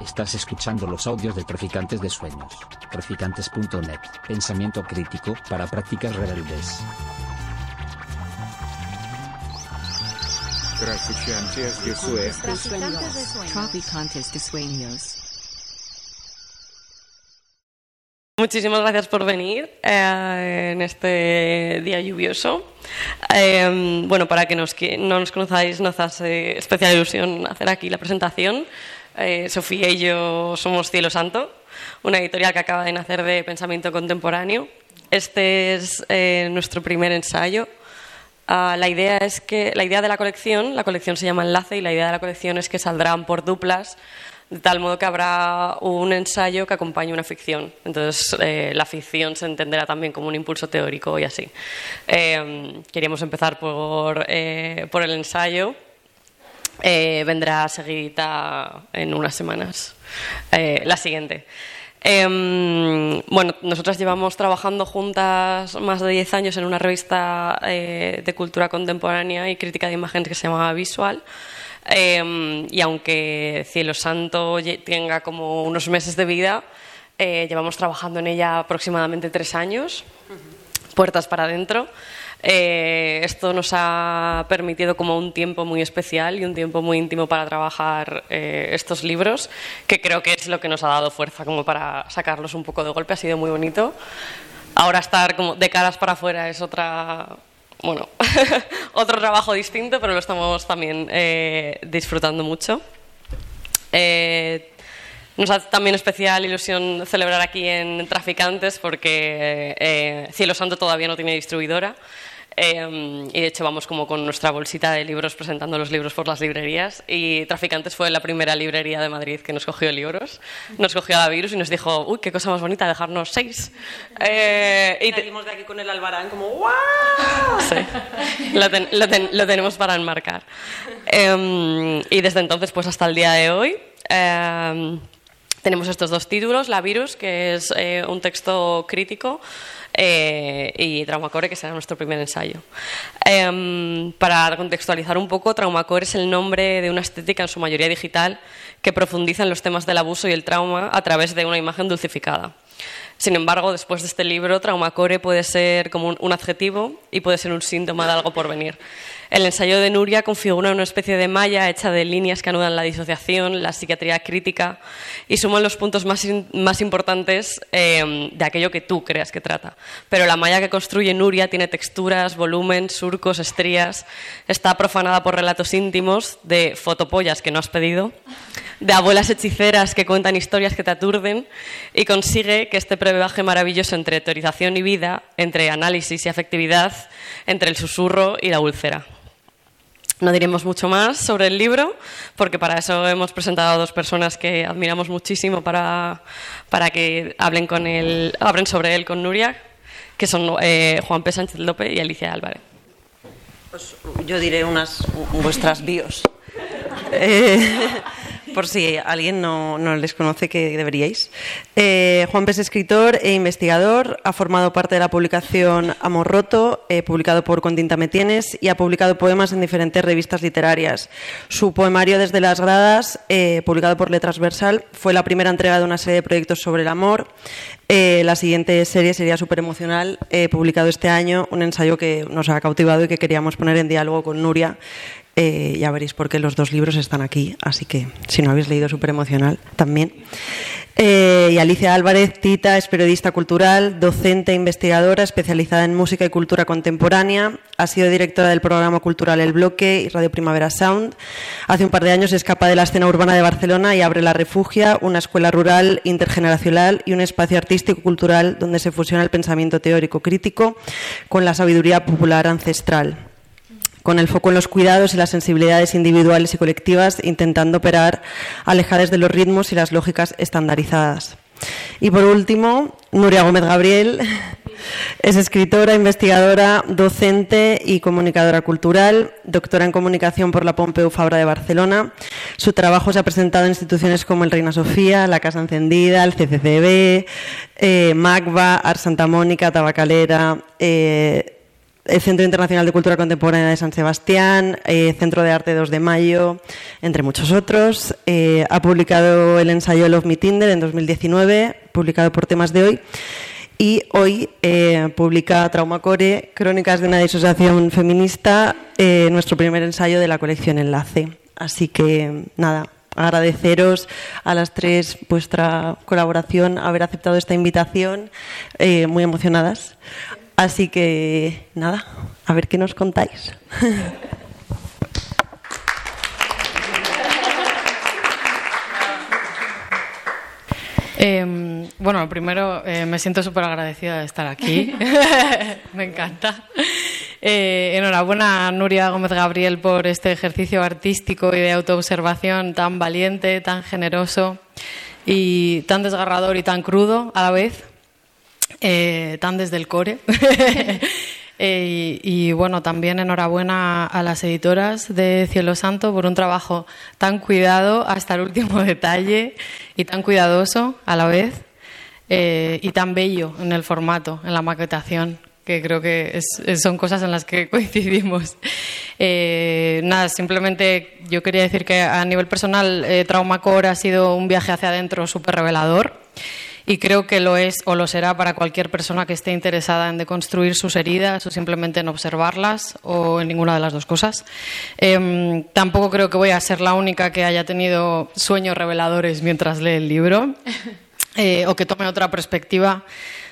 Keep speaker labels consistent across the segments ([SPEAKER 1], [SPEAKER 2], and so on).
[SPEAKER 1] Estás escuchando los audios de Traficantes de Sueños. Traficantes.net. Pensamiento crítico para prácticas rebeldes.
[SPEAKER 2] Traficantes de Sueños.
[SPEAKER 3] Traficantes de sueños.
[SPEAKER 4] Muchísimas gracias por venir eh, en este día lluvioso. Eh, bueno, para que nos, no nos conozcáis, nos hace especial ilusión hacer aquí la presentación. Eh, Sofía y yo somos Cielo Santo, una editorial que acaba de nacer de pensamiento contemporáneo. Este es eh, nuestro primer ensayo. Ah, la idea es que la idea de la colección, la colección se llama Enlace y la idea de la colección es que saldrán por duplas de tal modo que habrá un ensayo que acompañe una ficción. Entonces, eh, la ficción se entenderá también como un impulso teórico y así. Eh, queríamos empezar por, por el ensayo. Eh, vendrá seguidita en unas semanas. Eh, la siguiente. Em, bueno, nosotras llevamos trabajando juntas más de 10 años en una revista eh, de cultura contemporánea y crítica de imágenes que se llamaba Visual. Eh, y aunque Cielo Santo tenga como unos meses de vida, eh, llevamos trabajando en ella aproximadamente tres años, puertas para adentro. Eh, esto nos ha permitido como un tiempo muy especial y un tiempo muy íntimo para trabajar eh, estos libros, que creo que es lo que nos ha dado fuerza como para sacarlos un poco de golpe. Ha sido muy bonito. Ahora estar como de caras para afuera es otra, bueno, otro trabajo distinto, pero lo estamos también eh, disfrutando mucho. Eh, nos hace también especial ilusión celebrar aquí en Traficantes porque eh, Cielo Santo todavía no tiene distribuidora. Eh, y de hecho vamos como con nuestra bolsita de libros presentando los libros por las librerías y Traficantes fue la primera librería de Madrid que nos cogió libros, nos cogió a la virus y nos dijo, uy, qué cosa más bonita, dejarnos seis. Eh, y
[SPEAKER 5] Salimos de aquí con el albarán como ¡guau!
[SPEAKER 4] Sí, lo, ten- lo ten- lo tenemos para enmarcar. Em, y desde entonces, pues hasta el día de hoy, em, tenemos estos dos títulos, La Virus, que es eh, un texto crítico, eh, y Traumacore, que será nuestro primer ensayo. Em, para contextualizar un poco, Traumacore es el nombre de una estética en su mayoría digital que profundiza en los temas del abuso y el trauma a través de una imagen dulcificada. Sin embargo, después de este libro, traumacore puede ser como un, un adjetivo y puede ser un síntoma de algo por venir. El ensayo de Nuria configura una especie de malla hecha de líneas que anudan la disociación, la psiquiatría crítica y suman los puntos más, importantes eh, de aquello que tú creas que trata. Pero la malla que construye Nuria tiene texturas, volumen, surcos, estrías. Está profanada por relatos íntimos de fotopollas que no has pedido, de abuelas hechiceras que cuentan historias que te aturden y consigue que este brebaje maravilloso entre teorización y vida, entre análisis y afectividad, entre el susurro y la úlcera. No diremos mucho más sobre el libro, porque para eso hemos presentado a dos personas que admiramos muchísimo para, para que hablen, con él, hablen sobre él con Nuria, que son eh, Juan P. Sánchez López y Alicia Álvarez.
[SPEAKER 5] Pues yo diré unas vuestras bios. Eh, por si alguien no, no les conoce, que deberíais. Eh, Juan es escritor e investigador, ha formado parte de la publicación Amor Roto, eh, publicado por Continta Me Tienes, y ha publicado poemas en diferentes revistas literarias. Su poemario Desde las Gradas, eh, publicado por Letras Versal, fue la primera entrega de una serie de proyectos sobre el amor. Eh, la siguiente serie sería Super Emocional, publicado este año, un ensayo que nos ha cautivado y que queríamos poner en diálogo con Nuria. Eh, ya veréis por qué los dos libros están aquí, así que si no habéis leído Super Emocional, también. Eh, y Alicia Álvarez, Tita, es periodista cultural, docente e investigadora especializada en música y cultura contemporánea. Ha sido directora del programa cultural El Bloque y Radio Primavera Sound. Hace un par de años escapa de la escena urbana de Barcelona y abre La Refugia, una escuela rural intergeneracional y un espacio artístico-cultural donde se fusiona el pensamiento teórico crítico con la sabiduría popular ancestral con el foco en los cuidados y las sensibilidades individuales y colectivas, intentando operar alejadas de los ritmos y las lógicas estandarizadas. Y por último, Nuria Gómez Gabriel es escritora, investigadora, docente y comunicadora cultural, doctora en comunicación por la Pompeu Fabra de Barcelona. Su trabajo se ha presentado en instituciones como el Reina Sofía, la Casa Encendida, el CCCB, eh, MACBA, Ars Santa Mónica, Tabacalera, eh, el Centro Internacional de Cultura Contemporánea de San Sebastián, eh, Centro de Arte 2 de Mayo, entre muchos otros. Eh, ha publicado el ensayo Love Me Tinder en 2019, publicado por Temas de Hoy. Y hoy eh, publica Traumacore, Crónicas de una disociación feminista, nuestro primer ensayo de la colección Enlace. Así que, nada, agradeceros a las tres vuestra colaboración, haber aceptado esta invitación, muy emocionadas. Así que nada, a ver qué nos contáis.
[SPEAKER 6] Em, bueno, primero eh, me siento súper agradecida de estar aquí. me encanta. Eh, enhorabuena Nuria Gómez Gabriel por este ejercicio artístico y de autoobservación tan valiente, tan generoso y tan desgarrador y tan crudo a la vez. Eh, tan desde el core. Eh, y, bueno, también enhorabuena a las editoras de Cielo Santo por un trabajo tan cuidado hasta el último detalle y tan cuidadoso a la vez eh, y tan bello en el formato, en la maquetación que creo que son cosas en las que coincidimos. nada, simplemente yo quería decir que a nivel personal Trauma Core ha sido un viaje hacia adentro súper revelador y creo que lo es o lo será para cualquier persona que esté interesada en deconstruir sus heridas o simplemente en observarlas o en ninguna de las dos cosas. Em, tampoco creo que voy a ser la única que haya tenido sueños reveladores mientras lee el libro eh, o que tome otra perspectiva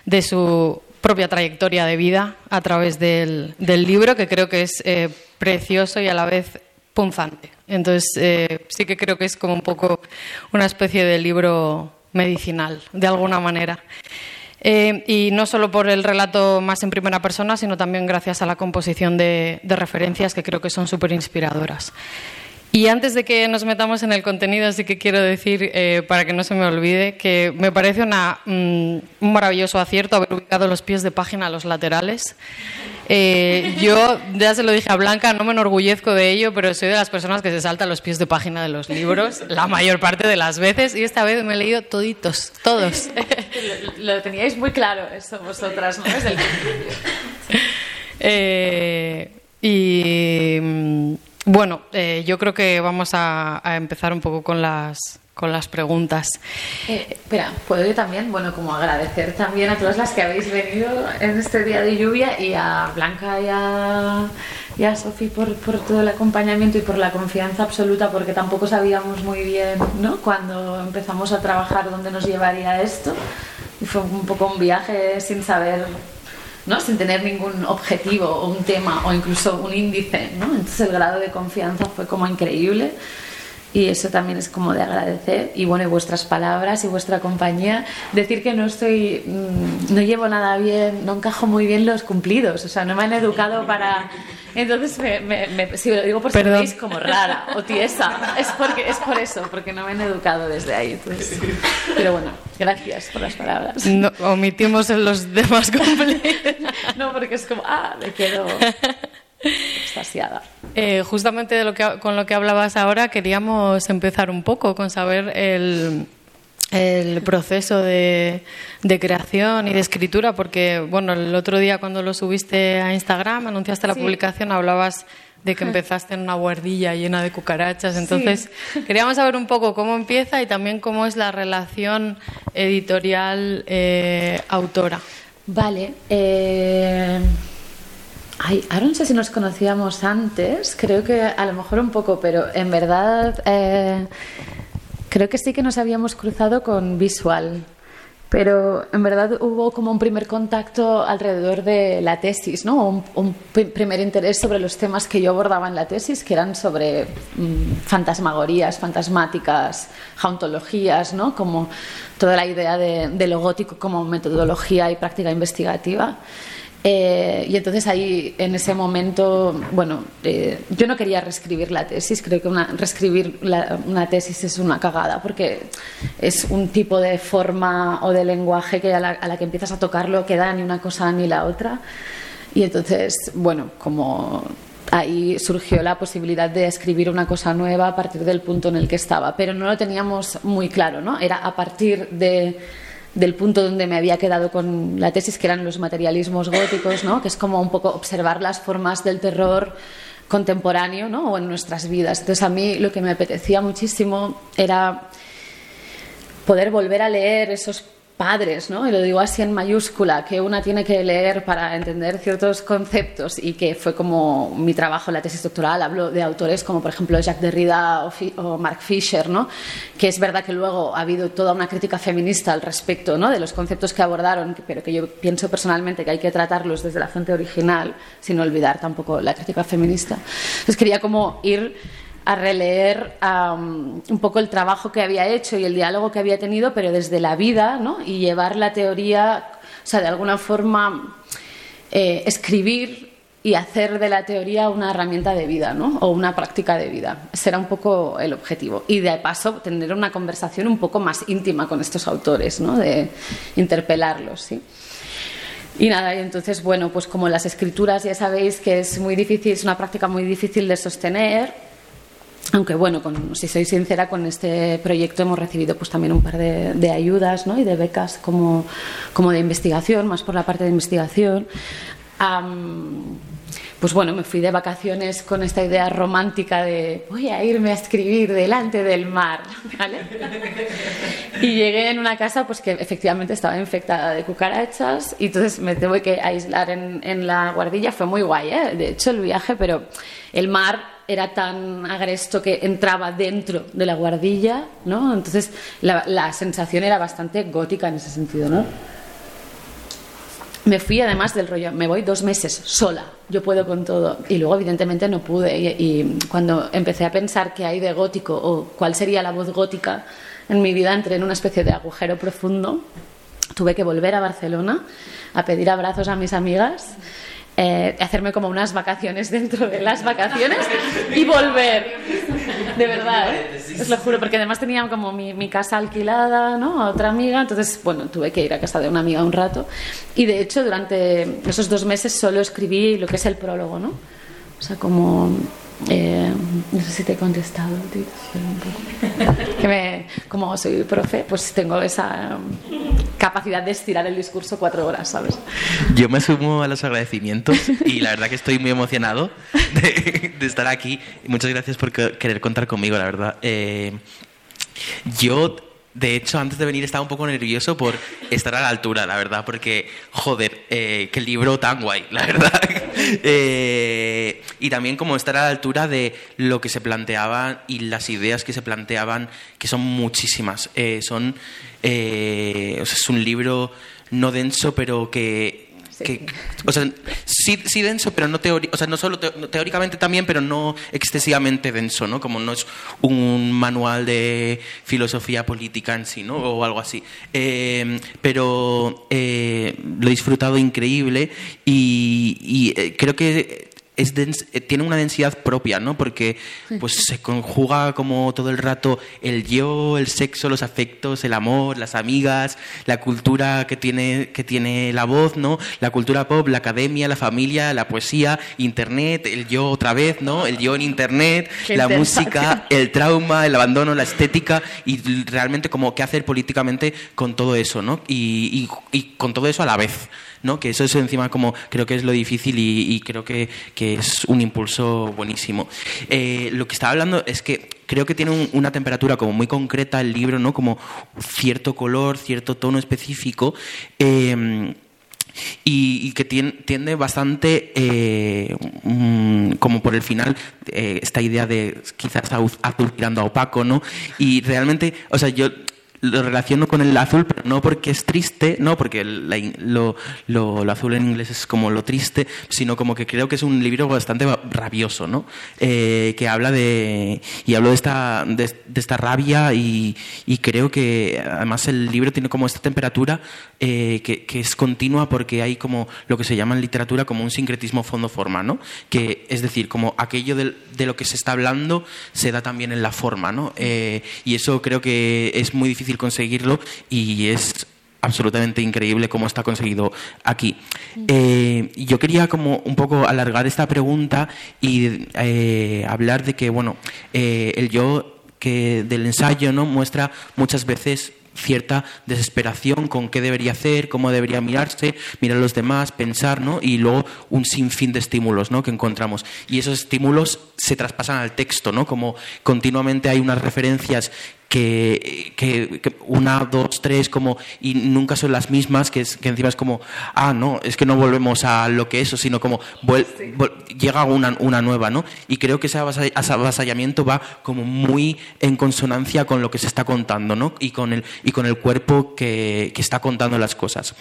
[SPEAKER 6] de su propia trayectoria de vida a través del, libro, que creo que es eh, precioso y a la vez punzante. Entonces, eh, sí que creo que es como un poco una especie de libro medicinal, de alguna manera. Eh, y no solo por el relato más en primera persona, sino también gracias a la composición de, referencias que creo que son súper inspiradoras. Y antes de que nos metamos en el contenido, sí que quiero decir, eh, para que no se me olvide, que me parece mm, un maravilloso acierto haber ubicado los pies de página a los laterales. Eh, yo ya se lo dije a Blanca, no me enorgullezco de ello, pero soy de las personas que se saltan los pies de página de los libros la mayor parte de las veces y esta vez me he leído toditos, todos.
[SPEAKER 7] lo, teníais muy claro eso vosotras, ¿no? Es el
[SPEAKER 6] eh, y mm, bueno, eh, yo creo que vamos a, empezar un poco con las, con las preguntas.
[SPEAKER 7] Eh, espera, puedo yo también, bueno, como agradecer también a todas las que habéis venido en este día de lluvia y a Blanca y a, y a Sofi por, por, todo el acompañamiento y por la confianza absoluta, porque tampoco sabíamos muy bien, ¿no? Cuando empezamos a trabajar dónde nos llevaría esto. Y fue un poco un viaje sin saber ¿no? sin tener ningún objetivo o un tema o incluso un índice. ¿no? Entonces el grado de confianza fue como increíble y eso también es como de agradecer y bueno y vuestras palabras y vuestra compañía. Decir que no estoy mm, no llevo nada bien no encajo muy bien los cumplidos. O sea no me han educado para entonces me, si lo digo por si veis como rara o tiesa es porque es por eso porque no me han educado desde ahí pero bueno gracias por las palabras.
[SPEAKER 6] No, omitimos los demás cumplidos
[SPEAKER 7] no porque es como ah me quedo extasiada.
[SPEAKER 6] Eh, justamente de lo que, con lo que hablabas ahora, queríamos empezar un poco con saber el, el proceso de, de, creación y de escritura, porque bueno, el otro día cuando lo subiste a Instagram, anunciaste la publicación, hablabas de que empezaste en una guardilla llena de cucarachas. Entonces, queríamos saber un poco cómo empieza y también cómo es la relación editorial-autora. Eh,
[SPEAKER 7] vale. Eh Ay, ahora no sé si nos conocíamos antes, creo que a lo mejor un poco, pero en verdad eh, creo que sí que nos habíamos cruzado con Visual. Pero en verdad hubo como un primer contacto alrededor de la tesis, ¿no? Un, primer interés sobre los temas que yo abordaba en la tesis, que eran sobre mm, fantasmagorías, fantasmáticas, jauntologías, ¿no? Como toda la idea de, de lo gótico como metodología y práctica investigativa. Eh, y entonces ahí, en ese momento, bueno, eh, yo no quería reescribir la tesis, creo que una, reescribir una tesis es una cagada, porque es un tipo de forma o de lenguaje que a la, a la que empiezas a tocarlo queda ni una cosa ni la otra. Y entonces, bueno, como ahí surgió la posibilidad de escribir una cosa nueva a partir del punto en el que estaba, pero no lo teníamos muy claro, ¿no? Era a partir de del punto donde me había quedado con la tesis, que eran los materialismos góticos, ¿no? que es como un poco observar las formas del terror contemporáneo ¿no? o en nuestras vidas. Entonces a mí lo que me apetecía muchísimo era poder volver a leer esos padres, ¿no? y lo digo así en mayúscula, que una tiene que leer para entender ciertos conceptos y que fue como mi trabajo en la tesis doctoral. Hablo de autores como, por ejemplo, Jacques Derrida o, Mark Fisher, ¿no? que es verdad que luego ha habido toda una crítica feminista al respecto ¿no? de los conceptos que abordaron, pero que yo pienso personalmente que hay que tratarlos desde la fuente original, sin olvidar tampoco la crítica feminista. Entonces quería como ir a releer um, un poco el trabajo que había hecho y el diálogo que había tenido, pero desde la vida, ¿no? Y llevar la teoría, o sea, de alguna forma eh, escribir y hacer de la teoría una herramienta de vida, ¿no? O una práctica de vida. Ese era un poco el objetivo. Y de paso, tener una conversación un poco más íntima con estos autores, ¿no? De interpelarlos, ¿sí? Y nada, y entonces, bueno, pues como las escrituras ya sabéis que es muy difícil, es una práctica muy difícil de sostener, aunque bueno, si soy sincera, con este proyecto hemos recibido pues también un par de, ayudas ¿no? y de becas como, como, de investigación, más por la parte de investigación. Pues bueno, me fui de vacaciones con esta idea romántica de voy a irme a escribir delante del mar, ¿vale? Y llegué en una casa pues que efectivamente estaba infectada de cucarachas y entonces me tuve que aislar en, en la guardilla, fue muy guay, ¿eh? de hecho el viaje, pero el mar era tan agresto que entraba dentro de la guardilla, ¿no? Entonces la, sensación era bastante gótica en ese sentido, ¿no? Me fui además del rollo, me voy dos meses sola, yo puedo con todo. Y luego evidentemente no pude. Y, y cuando empecé a pensar qué hay de gótico o cuál sería la voz gótica en mi vida, entré en una especie de agujero profundo. Tuve que volver a Barcelona a pedir abrazos a mis amigas eh, hacerme como unas vacaciones dentro de las vacaciones y volver. De verdad, ¿eh? os lo juro, porque además tenía como mi, mi, casa alquilada, ¿no? A otra amiga, entonces, bueno, tuve que ir a casa de una amiga un rato. Y de hecho, durante esos dos meses solo escribí lo que es el prólogo, ¿no? O sea, como eh, no sé si te he contestado, tío, que me, como soy profe, pues tengo esa um, capacidad de estirar el discurso cuatro horas, ¿sabes?
[SPEAKER 8] Yo me sumo a los agradecimientos y la verdad que estoy muy emocionado de, estar aquí. Muchas gracias por querer contar conmigo, la verdad. Eh, yo de hecho, antes de venir estaba un poco nervioso por estar a la altura, la verdad, porque, joder, eh, qué libro tan guay, la verdad. eh, y también como estar a la altura de lo que se planteaban y las ideas que se planteaban, que son muchísimas. Eh, son, eh, o sea, es un libro no denso, pero que que, o sea, sí, sí, denso, pero no teórico, o sea, no solo teóricamente también, pero no excesivamente denso, ¿no? Como no es un manual de filosofía política en sí, ¿no? O algo así. Eh, pero eh, lo he disfrutado increíble y, y eh, creo que es dens, eh, tiene una densidad propia, ¿no? Porque pues se conjuga como todo el rato el yo, el sexo, los afectos, el amor, las amigas, la cultura que tiene, que tiene la voz, ¿no? La cultura pop, la academia, la familia, la poesía, internet, el yo otra vez, ¿no? El yo en internet, Qué la música, el trauma, el abandono, la estética y realmente como qué hacer políticamente con todo eso, ¿no? Y, y, y con todo eso a la vez. ¿No? Que eso es encima como creo que es lo difícil y, creo que, que, es un impulso buenísimo. Eh, lo que estaba hablando es que creo que tiene un, una temperatura como muy concreta el libro, ¿no? Como cierto color, cierto tono específico. Eh, y, que tiende bastante, eh, mm, como por el final, eh, esta idea de quizás azul tirando a opaco, ¿no? Y realmente, o sea, yo lo relaciono con el azul, pero no porque es triste, no porque la, lo, lo, azul en inglés es como lo triste, sino como que creo que es un libro bastante rabioso, ¿no? Eh, que habla de. y hablo de esta, de, esta rabia y, creo que además el libro tiene como esta temperatura eh, que, es continua porque hay como lo que se llama en literatura como un sincretismo fondo-forma, ¿no? Que es decir, como aquello de, de, lo que se está hablando se da también en la forma, ¿no? Eh, y eso creo que es muy difícil conseguirlo y es absolutamente increíble cómo está conseguido aquí. Eh, yo quería como un poco alargar esta pregunta y eh, hablar de que, bueno, eh, el yo que del ensayo no muestra muchas veces cierta desesperación con qué debería hacer, cómo debería mirarse, mirar a los demás, pensar, ¿no? Y luego un sinfín de estímulos, ¿no? Que encontramos. Y esos estímulos se traspasan al texto, ¿no? Como continuamente hay unas referencias que, que, que, una, dos, tres, como, y nunca son las mismas, que, es, que encima es como, ah, no, es que no volvemos a lo que eso, sino como vuel, vuel, llega una, una, nueva, ¿no? Y creo que ese avasallamiento va como muy en consonancia con lo que se está contando, ¿no? Y con el, y con el cuerpo que, que está contando las cosas.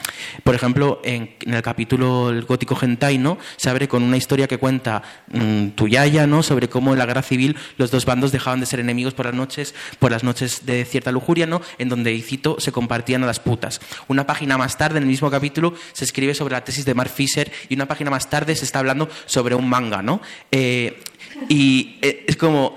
[SPEAKER 8] Por ejemplo, en, en, el capítulo El gótico hentai, ¿no? Se abre con una historia que cuenta mmm, Tuyaya, ¿no? Sobre cómo en la guerra civil los dos bandos dejaban de ser enemigos por las noches, por las noches de cierta lujuria, ¿no? En donde, y cito, se compartían a las putas. Una página más tarde, en el mismo capítulo, se escribe sobre la tesis de Mark Fisher y una página más tarde se está hablando sobre un manga, ¿no? Eh, y eh, es como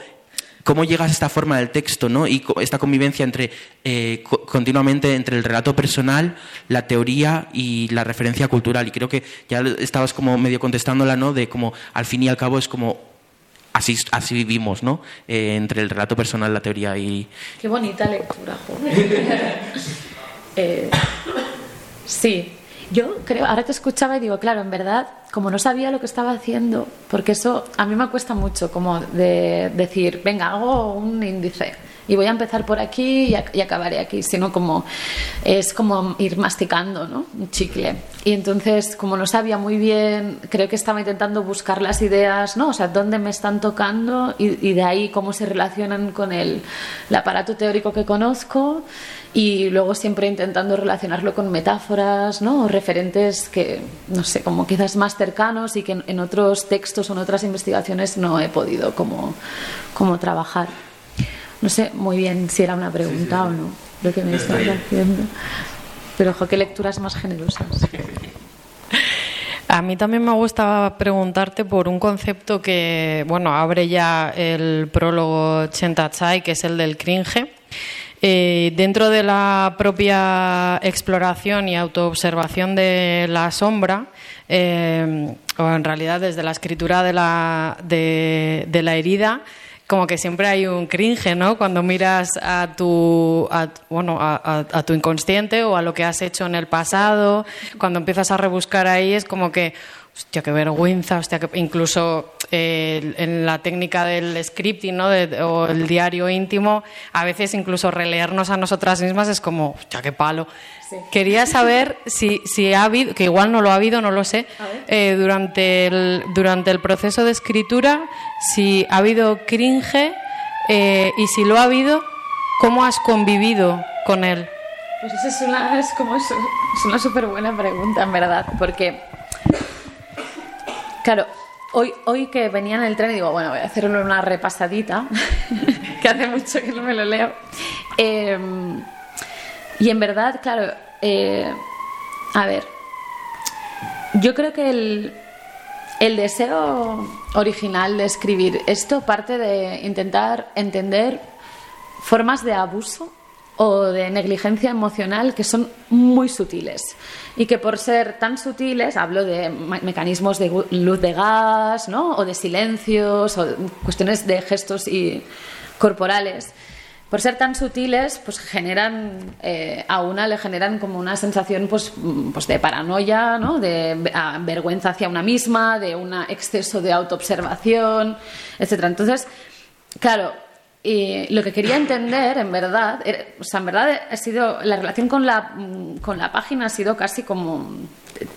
[SPEAKER 8] cómo llegas a esta forma del texto, ¿no? Y esta convivencia entre eh, continuamente entre el relato personal, la teoría y la referencia cultural. Y creo que ya estabas como medio contestándola, ¿no? De como al fin y al cabo es como así, así vivimos, ¿no? Eh, entre el relato personal, la teoría y...
[SPEAKER 7] Qué bonita lectura, eh, sí, yo creo, ahora te escuchaba y digo, claro, en verdad, como no sabía lo que estaba haciendo, porque eso a mí me cuesta mucho, como de decir, venga, hago un índice y voy a empezar por aquí y, y, acabaré aquí, sino como es como ir masticando ¿no? un chicle. Y entonces, como no sabía muy bien, creo que estaba intentando buscar las ideas, ¿no? o sea, dónde me están tocando y, y de ahí cómo se relacionan con el, el, aparato teórico que conozco y luego siempre intentando relacionarlo con metáforas ¿no? o referentes que, no sé, como quizás más cercanos y que en, en otros textos o en otras investigaciones no he podido como, como trabajar. No sé muy bien si era una pregunta sí, sí. o no lo que me estabas haciendo. Pero, ojo, qué lecturas más generosas.
[SPEAKER 6] A mí también me gusta preguntarte por un concepto que, bueno, abre ya el prólogo Chentachai, que es el del cringe. Eh, dentro de la propia exploración y autoobservación de la sombra, eh, o en realidad desde la escritura de la, de, de la herida, como que siempre hay un cringe, ¿no? Cuando miras a tu, a, bueno, a, tu inconsciente o a lo que has hecho en el pasado, cuando empiezas a rebuscar ahí es como que, hostia, qué vergüenza, hostia, que incluso eh, en la técnica del scripting, ¿no? De, o el diario íntimo, a veces incluso releernos a nosotras mismas es como, hostia, qué palo. Sí. Quería saber si, si ha habido, que igual no lo ha habido, no lo sé, eh, durante, el, durante el proceso de escritura, si ha habido cringe eh, y si lo ha habido, ¿cómo has convivido con él?
[SPEAKER 7] Pues esa es una, es como es, es una súper buena pregunta, en verdad, porque, claro, hoy, hoy que venía en el tren digo, bueno, voy a hacerle una repasadita, que hace mucho que no me lo leo. Eh, y en verdad, claro, eh, a ver, yo creo que el, el deseo original de escribir esto parte de intentar entender formas de abuso o de negligencia emocional que son muy sutiles y que por ser tan sutiles, hablo de mecanismos de luz de gas, ¿no? o de silencios, o cuestiones de gestos y corporales, por ser tan sutiles, pues generan, eh, a una le generan como una sensación pues, pues de paranoia, ¿no? de vergüenza hacia una misma, de un exceso de autoobservación, etc. Entonces, claro, y lo que quería entender, en verdad, era, o sea, en verdad ha sido, la relación con la, con la página ha sido casi como,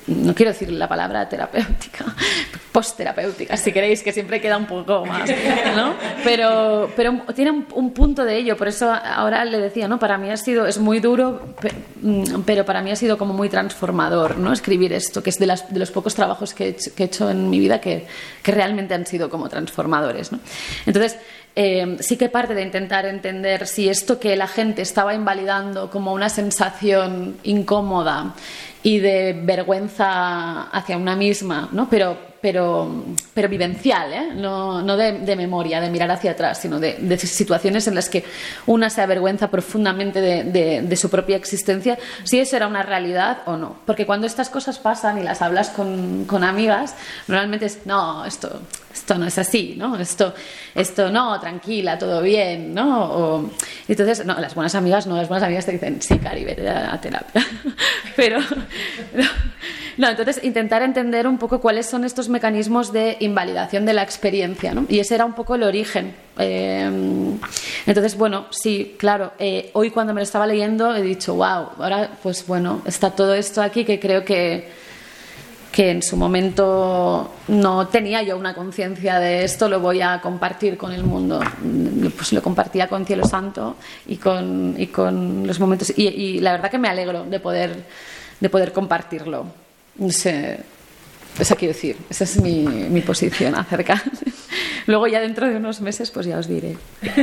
[SPEAKER 7] no quiero decir la palabra terapéutica, post-terapéutica, si queréis, que siempre queda un poco más, ¿no? Pero, pero tiene un, un, punto de ello, por eso ahora le decía, ¿no? Para mí ha sido, es muy duro, pero para mí ha sido como muy transformador, ¿no? Escribir esto, que es de, las, de los pocos trabajos que he, hecho, que he hecho en mi vida que, que realmente han sido como transformadores, ¿no? Entonces, eh, sí que parte de intentar entender si esto que la gente estaba invalidando como una sensación incómoda y de vergüenza hacia una misma, ¿no? pero, pero, pero vivencial, ¿eh? no, no de, memoria, de mirar hacia atrás, sino de, situaciones en las que una se avergüenza profundamente de, de, su propia existencia, si eso era una realidad o no. Porque cuando estas cosas pasan y las hablas con, con amigas, normalmente es, no, esto esto no es así, ¿no? Esto, esto no, tranquila, todo bien, ¿no? Entonces, no, las buenas amigas no, las buenas amigas te dicen, sí, Cari, vete a terapia. Pero, no, entonces intentar entender un poco cuáles son estos mecanismos de invalidación de la experiencia, ¿no? Y ese era un poco el origen. Eh, entonces, bueno, sí, claro, eh, hoy cuando me lo estaba leyendo he dicho, wow, ahora pues bueno, está todo esto aquí que creo que que en su momento no tenía yo una conciencia de esto, lo voy a compartir con el mundo. Pues lo compartía con Cielo Santo y con, y con los momentos. Y, la verdad que me alegro de poder, de poder compartirlo. No sé, esa quiero decir, esa es mi, mi posición acerca. Luego ya dentro de unos meses pues ya os diré.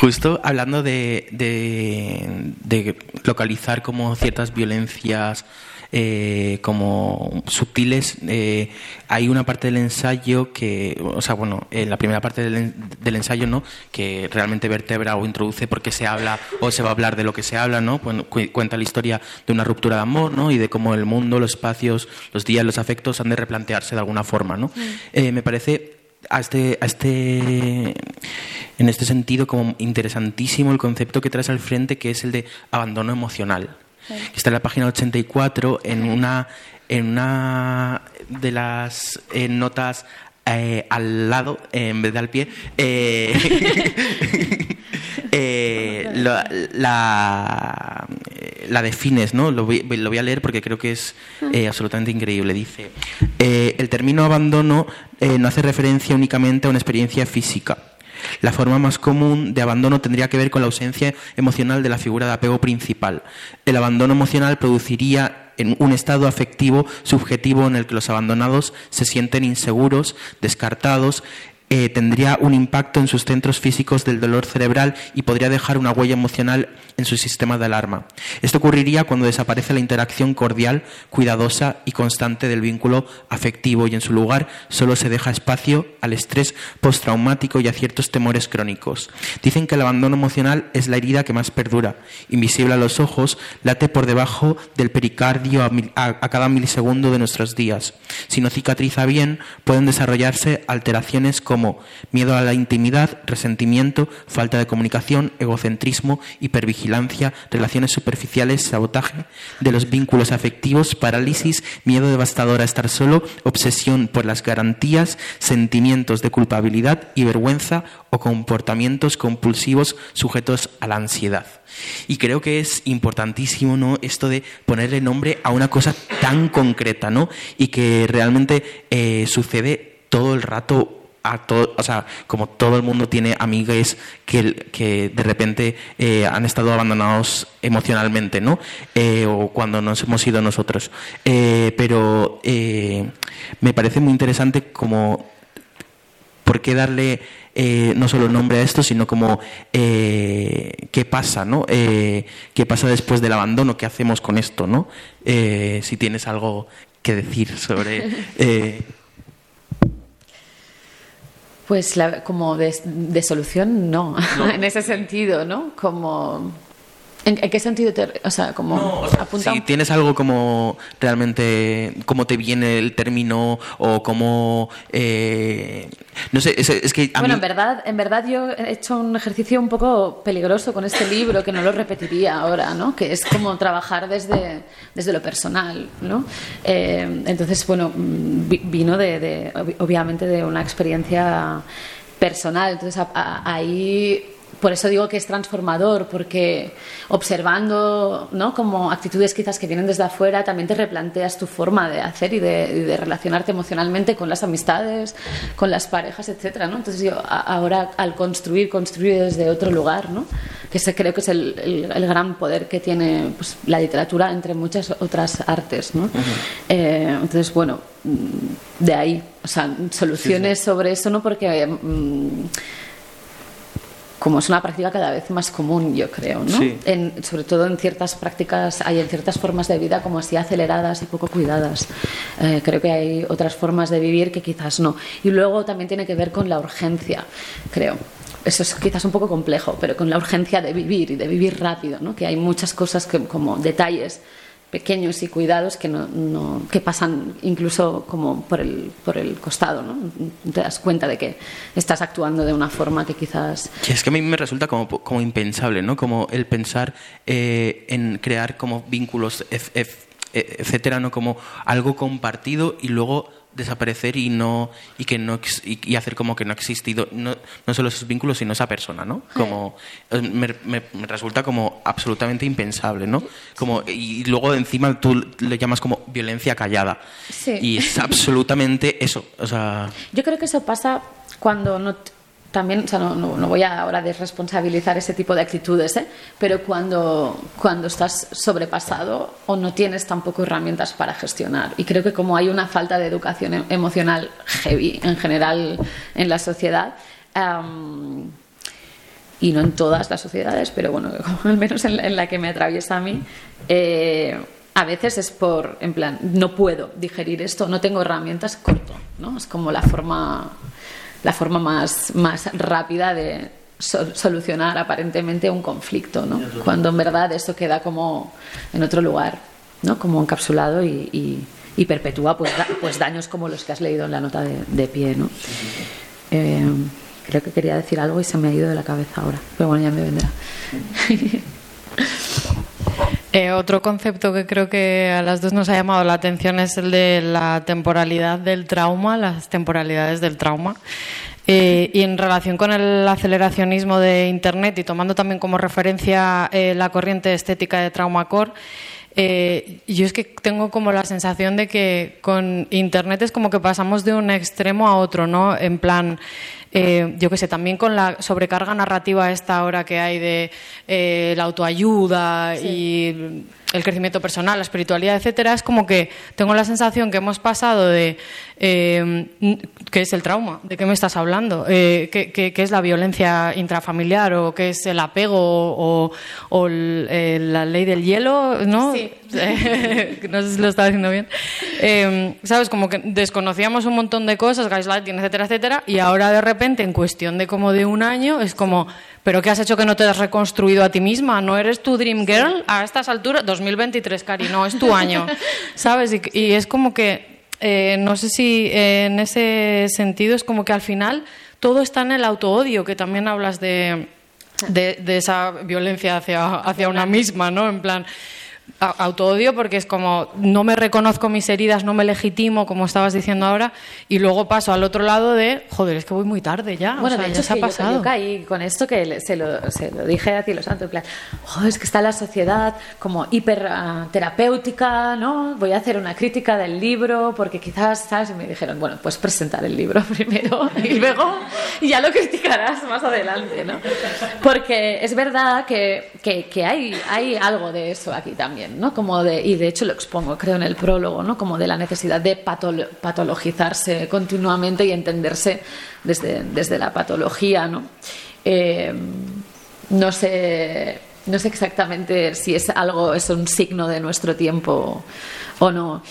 [SPEAKER 8] Justo hablando de, de- de localizar como ciertas violencias eh, como sutiles, eh, hay una parte del ensayo que, o sea, bueno, en la primera parte del, en- del ensayo, ¿no? Que realmente vertebra o introduce por qué se habla o se va a hablar de lo que se habla, ¿no? Bueno, cu- cuenta la historia de una ruptura de amor, ¿no? Y de cómo el mundo, los espacios, los días, los afectos han de replantearse de alguna forma, ¿no? Eh, me parece a este, a este, en este sentido como interesantísimo el concepto que traes al frente, que es el de abandono emocional. Que está en la página 84 en una, en una de las eh, notas eh, al lado, eh, en vez de al pie. eh, la, la, la defines, ¿no? Lo voy, lo voy a leer porque creo que es eh, absolutamente increíble. Dice, el término abandono no hace referencia únicamente a una experiencia física. La forma más común de abandono tendría que ver con la ausencia emocional de la figura de apego principal. El abandono emocional produciría en un estado afectivo subjetivo en el que los abandonados se sienten inseguros, descartados, eh, tendría un impacto en sus centros físicos del dolor cerebral y podría dejar una huella emocional en su sistema de alarma. Esto ocurriría cuando desaparece la interacción cordial, cuidadosa y constante del vínculo afectivo y en su lugar solo se deja espacio al estrés postraumático y a ciertos temores crónicos. Dicen que el abandono emocional es la herida que más perdura. Invisible a los ojos, late por debajo del pericardio a, cada milisegundo de nuestros días. Si no cicatriza bien, pueden desarrollarse alteraciones como miedo a la intimidad, resentimiento, falta de comunicación, egocentrismo, hipervigilancia, relaciones superficiales, sabotaje de los vínculos afectivos, parálisis, miedo devastador a estar solo, obsesión por las garantías, sentimientos de culpabilidad y vergüenza o comportamientos compulsivos sujetos a la ansiedad. Y creo que es importantísimo, ¿no? Esto de ponerle nombre a una cosa tan concreta, ¿no? Y que realmente eh, sucede todo el rato a todo, o sea, como todo el mundo tiene amigues que, que de repente eh, han estado abandonados emocionalmente, ¿no? Eh, o cuando nos hemos ido nosotros. Eh, pero me parece muy interesante como por qué darle eh, no solo nombre a esto, sino como eh, qué pasa, ¿no? Eh, qué pasa después del abandono, qué hacemos con esto, ¿no? Si tienes algo que decir sobre...
[SPEAKER 7] Pues la- como de, de solución, no.
[SPEAKER 8] No.
[SPEAKER 7] en ese sentido, ¿no? Como... ¿En, en qué sentido te...? O sea, como...
[SPEAKER 8] No, o sea,
[SPEAKER 7] apunta
[SPEAKER 8] si
[SPEAKER 7] un-
[SPEAKER 8] tienes algo como realmente, cómo te viene el término o cómo, eh, no sé, es, es que a
[SPEAKER 7] Bueno,
[SPEAKER 8] mí...
[SPEAKER 7] en verdad, en verdad yo he hecho un ejercicio un poco peligroso con este libro que no lo repetiría ahora, ¿no? Que es como trabajar desde, desde lo personal, ¿no? Eh, entonces, bueno, mm, vi- vino de, de, obvi- obviamente de una experiencia personal. Entonces, a- a- ahí por eso digo que es transformador, porque observando ¿no? como actitudes quizás que vienen desde afuera, también te replanteas tu forma de hacer y de, y de relacionarte emocionalmente con las amistades, con las parejas, etcétera, ¿no? Entonces yo ahora al construir, construir desde otro lugar, ¿no? que ese creo que es el, el- el gran poder que tiene pues, la literatura entre muchas otras artes. ¿no? Eh, entonces, bueno, de ahí, o sea, soluciones sobre eso, ¿no? Porque... mm, como es una práctica cada vez más común, yo creo, ¿no?
[SPEAKER 8] Sí.
[SPEAKER 7] En- sobre todo en ciertas prácticas, hay en ciertas formas de vida como así aceleradas y poco cuidadas. Eh, creo que hay otras formas de vivir que quizás no. Y luego también tiene que ver con la urgencia, creo. Eso es quizás un poco complejo, pero con la urgencia de vivir y de vivir rápido, ¿no? Que hay muchas cosas que, como detalles pequeños y cuidados que, no, no- que pasan incluso como por el, por el costado, ¿no? Te das cuenta de que estás actuando de una forma que quizás...
[SPEAKER 8] Y es que a mí me resulta como, como impensable, ¿no? Como el pensar eh, en crear como vínculos, ef- ef- e- etcétera, ¿no? Como algo compartido y luego desaparecer y no y que no y, y hacer como que no ha existido no, no solo esos vínculos sino esa persona no como eh, me, me- me resulta como absolutamente impensable no como y luego encima tú le llamas como violencia callada.
[SPEAKER 7] Sí.
[SPEAKER 8] y es absolutamente eso o sea
[SPEAKER 7] Yo creo que eso pasa cuando no... También, o sea, no, no- no voy a ahora desresponsabilizar ese tipo de actitudes, ¿eh? pero cuando, cuando estás sobrepasado o no tienes tampoco herramientas para gestionar. Y creo que como hay una falta de educación em- emocional heavy en general en la sociedad, am, y no en todas las sociedades, pero bueno, al menos en la, en la que me atraviesa a mí, eh, a veces es por, en plan, no puedo digerir esto, no tengo herramientas, corto, ¿no? Es como la forma, la forma más, más rápida de so- solucionar aparentemente un conflicto, ¿no? Cuando en verdad esto queda como en otro lugar, ¿no? Como encapsulado y, y- y perpetúa pues, da- pues daños como los que has leído en la nota de, de pie, ¿no? Eh, creo que quería decir algo y se me ha ido de la cabeza ahora, pero bueno, ya me vendrá.
[SPEAKER 6] Eh, otro concepto que creo que a las dos nos ha llamado la atención es el de la temporalidad del trauma, las temporalidades del trauma. Eh, y en relación con el aceleracionismo de Internet y tomando también como referencia eh, la corriente estética de Trauma Core, eh, yo es que tengo como la sensación de que con Internet es como que pasamos de un extremo a otro, ¿no? En plan, eh, yo qué sé, también con la sobrecarga narrativa esta ahora que hay de eh, la autoayuda y el crecimiento personal, la espiritualidad, etcétera, es como que tengo la sensación que hemos pasado de eh, qué es el trauma, de qué me estás hablando, eh, qué, qué- qué es la violencia intrafamiliar o qué es el apego o, o el- eh, la ley del hielo, ¿no?
[SPEAKER 7] Sí.
[SPEAKER 6] no sé si lo estaba diciendo bien. Eh, ¿Sabes? Como que desconocíamos un montón de cosas, gaslighting, etcétera, etcétera, y ahora de repente, en cuestión de como de un año, es como, ¿pero qué has hecho que no te has reconstruido a ti misma? ¿No eres tu dream girl a estas alturas? 2023, Cari, no, es tu año, ¿sabes? Y, y es como que, eh, no sé si eh, en ese sentido es como que al final todo está en el autoodio, que también hablas de, de, de esa violencia hacia, hacia una misma, ¿no? En plan, autoodio porque es como no me reconozco mis heridas, no me legitimo, como estabas diciendo ahora, y luego paso al otro lado de, joder, es que voy muy tarde ya,
[SPEAKER 7] Bueno,
[SPEAKER 6] o sea,
[SPEAKER 7] de
[SPEAKER 6] ya
[SPEAKER 7] hecho,
[SPEAKER 6] se ha
[SPEAKER 7] yo-
[SPEAKER 6] pasado.
[SPEAKER 7] Yo, caí con esto que se lo, se lo dije a ti, lo santo, en plan, "Oh, es que está la sociedad como hiper ah, terapéutica, ¿no? Voy a hacer una crítica del libro porque quizás, ¿sabes? Y me dijeron, bueno, pues presentar el libro primero y luego ya lo criticarás más adelante, ¿no? Porque es verdad que, que, que hay, hay algo de eso aquí también, ¿no? Como de, y de hecho lo expongo, creo, en el prólogo, ¿no? Como de la necesidad de patolo- patologizarse continuamente y entenderse desde, desde la patología, ¿no? Eh, no sé, no sé exactamente si es algo, es un signo de nuestro tiempo o no.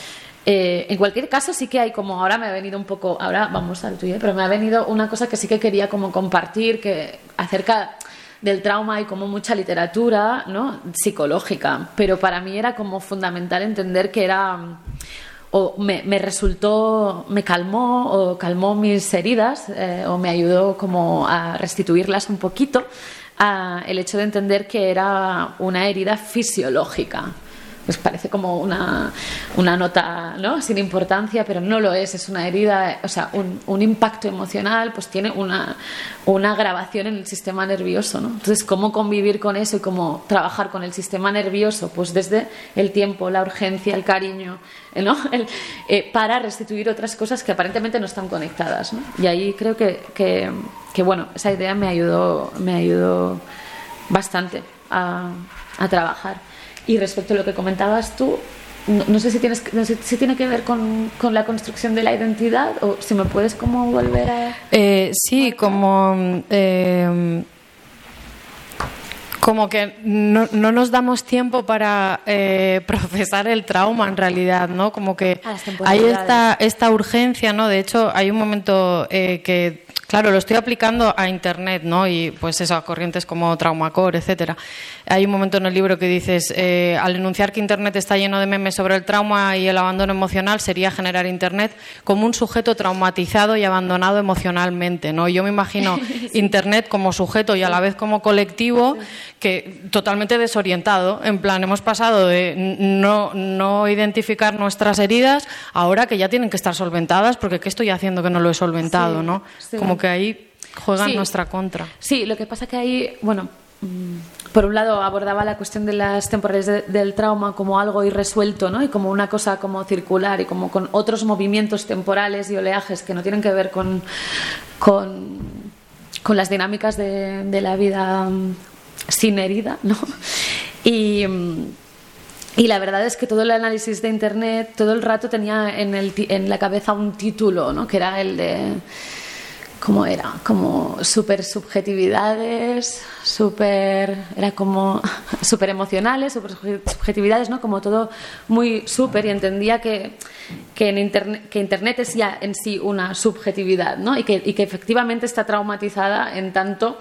[SPEAKER 7] Eh, en cualquier caso, sí que hay como ahora me ha venido un poco, ahora vamos al tuyo, pero me ha venido una cosa que sí que quería como compartir, que acerca del trauma hay como mucha literatura, ¿no? Psicológica, pero para mí era como fundamental entender que era o me, resultó, me calmó o calmó mis heridas eh, o me ayudó como a restituirlas un poquito a el hecho de entender que era una herida fisiológica. Pues parece como una, una nota ¿no? sin importancia, pero no lo es, es una herida, o sea, un, un impacto emocional, pues tiene una, una grabación en el sistema nervioso. ¿no? Entonces, ¿cómo convivir con eso y cómo trabajar con el sistema nervioso? Pues desde el tiempo, la urgencia, el cariño, ¿eh, ¿no? El- eh, para restituir otras cosas que aparentemente no están conectadas. ¿no? Y ahí creo que, que, que, bueno, esa idea me ayudó, me ayudó bastante a, a trabajar. Y respecto a lo que comentabas tú, no, sé si tienes no sé si tiene que ver con, con la construcción de la identidad o si me puedes como volver a
[SPEAKER 6] Eh, sí, como eh, como que no, no nos damos tiempo para eh, procesar el trauma en realidad, ¿no? Como que hay esta, esta urgencia, ¿no? De hecho, hay un momento eh, que, claro, lo estoy aplicando a Internet, ¿no? Y pues eso, a corrientes como Traumacore, etcétera. Hay un momento en el libro que dices, eh, al enunciar que Internet está lleno de memes sobre el trauma y el abandono emocional, sería generar Internet como un sujeto traumatizado y abandonado emocionalmente, ¿no? Yo me imagino Internet como sujeto y a la vez como colectivo que totalmente desorientado. En plan, hemos pasado de no, no identificar nuestras heridas ahora que ya tienen que estar solventadas, porque ¿qué estoy haciendo que no lo he solventado,
[SPEAKER 7] Sí,
[SPEAKER 6] no?
[SPEAKER 7] sí.
[SPEAKER 6] Como que ahí juegan
[SPEAKER 7] Sí.
[SPEAKER 6] nuestra contra.
[SPEAKER 7] Sí, lo que pasa que ahí, bueno, mm, por un lado abordaba la cuestión de las temporales de- del trauma como algo irresuelto, ¿no? Y como una cosa como circular y como con otros movimientos temporales y oleajes que no tienen que ver con, con, con las dinámicas de, de la vida mm, sin herida, ¿no? Y... y la verdad es que todo el análisis de Internet todo el rato tenía en, el, en la cabeza un título, ¿no? que era el de... ¿Cómo era? Como super subjetividades, super... Era como super emocionales, super subjetividades, ¿no? Como todo muy súper y entendía que, que, internet, que Internet es ya en sí una subjetividad, ¿no? Y que, y que efectivamente está traumatizada en tanto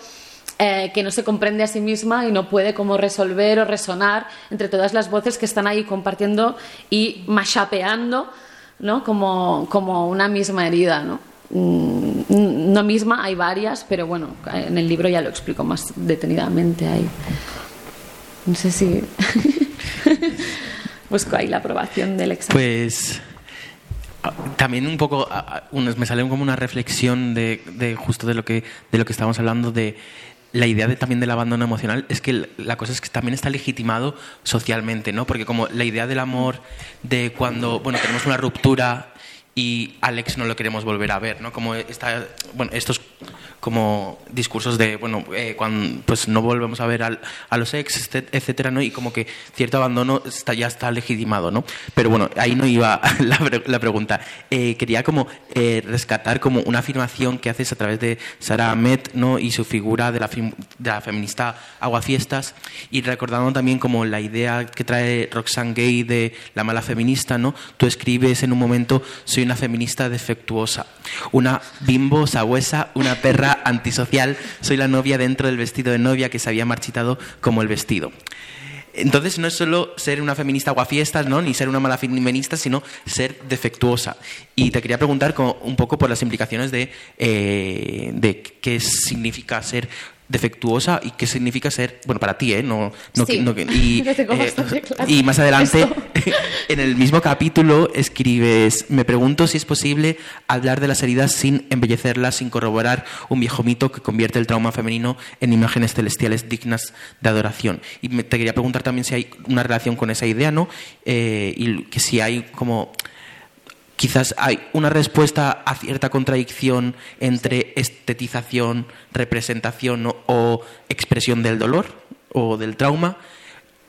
[SPEAKER 7] eh, que no se comprende a sí misma y no puede como resolver o resonar entre todas las voces que están ahí compartiendo y mashapeando ¿no? como, como una misma herida. ¿no? Mm, no misma, hay varias, pero bueno, en el libro ya lo explico más detenidamente ahí. No sé si busco ahí la aprobación del examen.
[SPEAKER 8] Pues ah, también un poco ah, ah, me sale como una reflexión de, de justo de lo que de lo que estábamos hablando de la idea de, también del abandono emocional es que la cosa es que también está legitimado socialmente, ¿no? Porque como la idea del amor de cuando, bueno, tenemos una ruptura y Alex no lo queremos volver a ver, ¿no? Como está, bueno, estos como discursos de, bueno, eh, cuando, pues no volvemos a ver al- a los ex, este- etcétera, ¿no? Y como que cierto abandono está, ya está legitimado, ¿no? Pero bueno, ahí no iba la, la pregunta. Eh, quería como eh, rescatar como una afirmación que haces a través de Sara Ahmed, ¿no? Y su figura de la, de la feminista aguafiestas y recordando también como la idea que trae Roxane Gay de la mala feminista, ¿no? Tú escribes en un momento, soy una feminista defectuosa, una bimbo sagüesa, una perra antisocial, soy la novia dentro del vestido de novia que se había marchitado como el vestido. Entonces no es solo ser una feminista guafiestas, ¿no? ni ser una mala feminista, sino ser defectuosa. Y te quería preguntar un poco por las implicaciones de, eh, de qué significa ser defectuosa y qué significa ser, bueno, para ti, ¿eh? No, no,
[SPEAKER 7] Sí,
[SPEAKER 8] no- y, eh,
[SPEAKER 7] claro.
[SPEAKER 8] y más adelante, en el mismo capítulo, escribes, me pregunto si es posible hablar de las heridas sin embellecerlas, sin corroborar un viejo mito que convierte el trauma femenino en imágenes celestiales dignas de adoración. Y me- te quería preguntar también si hay una relación con esa idea, ¿no? Eh, y que si hay como quizás hay una respuesta a cierta contradicción entre estetización, representación o expresión del dolor o del trauma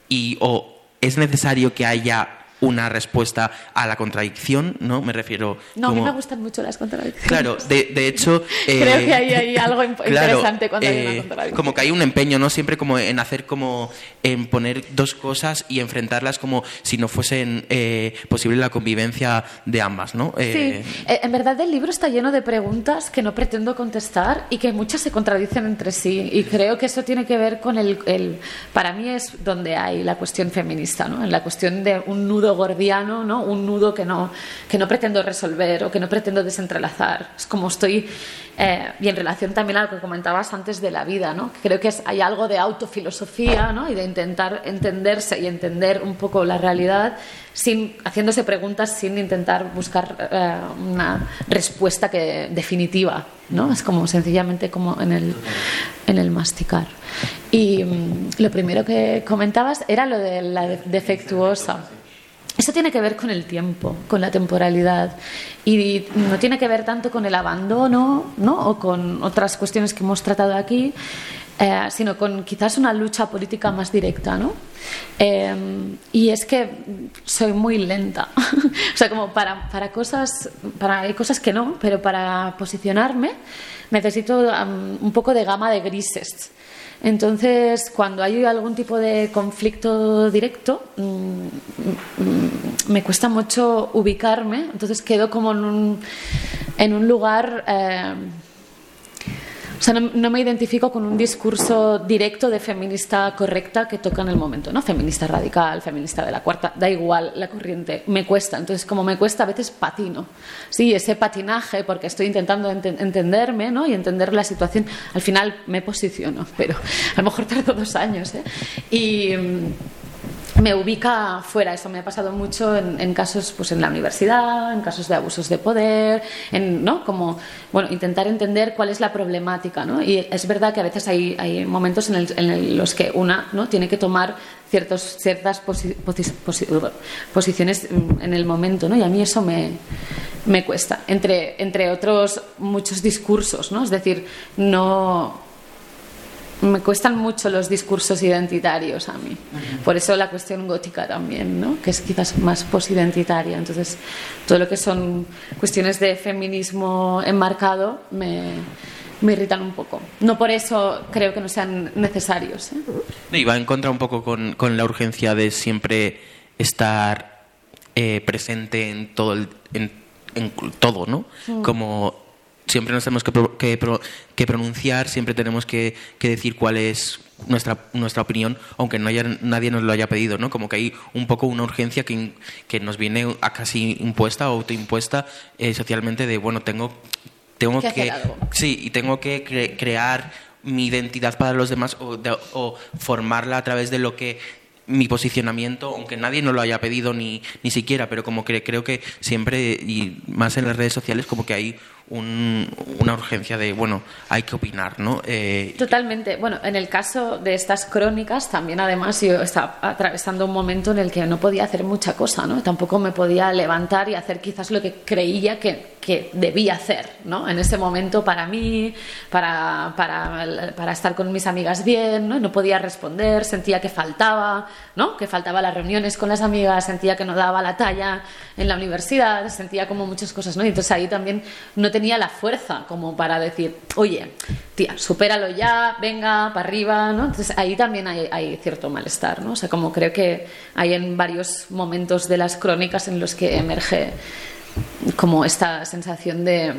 [SPEAKER 8] y o es necesario que haya una respuesta a la contradicción, ¿no? Me refiero
[SPEAKER 7] No, a mí
[SPEAKER 8] como-
[SPEAKER 7] me gustan mucho las contradicciones.
[SPEAKER 8] Claro, de, de hecho...
[SPEAKER 7] Creo
[SPEAKER 8] eh,
[SPEAKER 7] que hay, hay algo imp-
[SPEAKER 8] claro,
[SPEAKER 7] interesante cuando hay una
[SPEAKER 8] eh,
[SPEAKER 7] contradicción.
[SPEAKER 8] Como que hay un empeño, ¿no? Siempre como en hacer como... en poner dos cosas y enfrentarlas como si no fuesen eh, posible la convivencia de ambas, ¿no? Eh,
[SPEAKER 7] Sí, eh, en verdad el libro está lleno de preguntas que no pretendo contestar y que muchas se contradicen entre sí. Y creo que eso tiene que ver con el, el- para mí es donde hay la cuestión feminista, ¿no? En la cuestión de un nudo gordiano, ¿no? Un nudo que no, que no pretendo resolver o que no pretendo desentrelazar. Es como estoy, eh, y en relación también a lo que comentabas antes de la vida, ¿no? Creo que hay algo de autofilosofía, ¿no? Y de intentar entenderse y entender un poco la realidad sin haciéndose preguntas sin intentar buscar eh, una respuesta que definitiva no es como sencillamente como en el en el masticar y mm, lo primero que comentabas era lo de la de- defectuosa eso tiene que ver con el tiempo, con la temporalidad y no tiene que ver tanto con el abandono ¿no? o con otras cuestiones que hemos tratado aquí, eh, sino con quizás una lucha política más directa. ¿no? Eh, y es que soy muy lenta. o sea, como para, para cosas, para, hay cosas que no, pero para posicionarme necesito um, un poco de gama de grises. Entonces, cuando hay algún tipo de conflicto directo, mm, mm, me cuesta mucho ubicarme, entonces quedo como en un, en un lugar... Eh, o sea, no, me identifico con un discurso directo de feminista correcta que toca en el momento, ¿no? Feminista radical, feminista de la cuarta, da igual la corriente, me cuesta. Entonces, como me cuesta, a veces patino. Sí, ese patinaje, porque estoy intentando ent entenderme, ¿no? Y entender la situación, al final me posiciono, pero a lo mejor tardo dos años, ¿eh? Y me ubica fuera. Eso me ha pasado mucho en, en, casos, pues en la universidad, en casos de abusos de poder, en, ¿no? Como, bueno, intentar entender cuál es la problemática, ¿no? Y es verdad que a veces hay, hay momentos en, el, en los que una, ¿no? Tiene que tomar ciertos, ciertas posi, posi, posi, posiciones en el momento, ¿no? Y a mí eso me, me cuesta. Entre, entre otros muchos discursos, ¿no? Es decir, no me cuestan mucho los discursos identitarios a mí. Por eso la cuestión gótica también, ¿no? que es quizás más posidentitaria. Entonces, todo lo que son cuestiones de feminismo enmarcado me, me irritan un poco. No por eso creo que no sean necesarios. ¿eh?
[SPEAKER 8] Y va en contra un poco con, con la urgencia de siempre estar eh, presente en todo, el, en, en todo, ¿no? Mm. Como siempre nos tenemos que, que, que pronunciar, siempre tenemos que, que, decir cuál es nuestra, nuestra opinión, aunque no haya, nadie nos lo haya pedido, ¿no? Como que hay un poco una urgencia que, que nos viene a casi impuesta o autoimpuesta eh, socialmente de, bueno, tengo, tengo que... sí, y tengo que cre crear mi identidad para los demás o, de, o formarla a través de lo que mi posicionamiento, aunque nadie nos lo haya pedido ni, ni siquiera, pero como que creo que siempre, y más en las redes sociales, como que hay un, una urgencia de, bueno, hay que opinar, ¿no? Eh,
[SPEAKER 7] Totalmente. Bueno, en el caso de estas crónicas, también además yo estaba atravesando un momento en el que no podía hacer mucha cosa, ¿no? Tampoco me podía levantar y hacer quizás lo que creía que, que debía hacer, ¿no? En ese momento para mí, para, para, para estar con mis amigas bien, ¿no? No podía responder, sentía que faltaba, ¿no? Que faltaba las reuniones con las amigas, sentía que no daba la talla en la universidad, sentía como muchas cosas, ¿no? Y entonces ahí también no tenía la fuerza como para decir, oye, tía, supéralo ya, venga, para arriba, ¿no? Entonces ahí también hay, cierto malestar, ¿no? O sea, como creo que hay en varios momentos de las crónicas en los que emerge como esta sensación de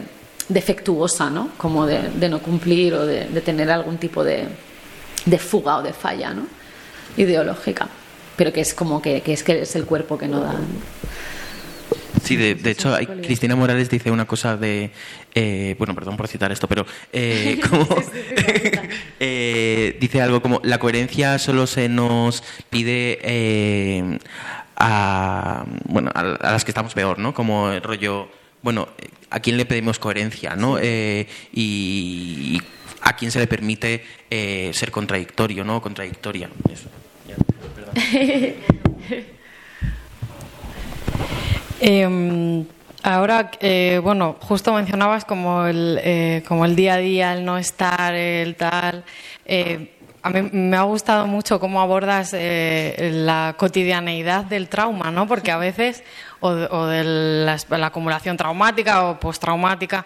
[SPEAKER 7] defectuosa, ¿no? Como de, no cumplir o de, de tener algún tipo de, de, fuga o de falla, ¿no? Ideológica. Pero que es como que, que es que es el cuerpo que no da.
[SPEAKER 8] Sí, de, de hecho, hay, Cristina Morales dice una cosa de. Eh, bueno, perdón por citar esto, pero. Eh, como, eh, dice algo como: la coherencia solo se nos pide. Eh, a, bueno, a, a, las que estamos peor, ¿no? Como el rollo. Bueno, ¿a quién le pedimos coherencia, no? y, y, a quién se le permite ser contradictorio, ¿no? Contradictoria. Eso. Ya,
[SPEAKER 6] Eh, ahora, eh, bueno, justo mencionabas como el, eh, como el día a día, el no estar, el tal. Eh, a mí me ha gustado mucho cómo abordas eh, la cotidianeidad del trauma, ¿no? Porque a veces, o, o de la, la, acumulación traumática o postraumática,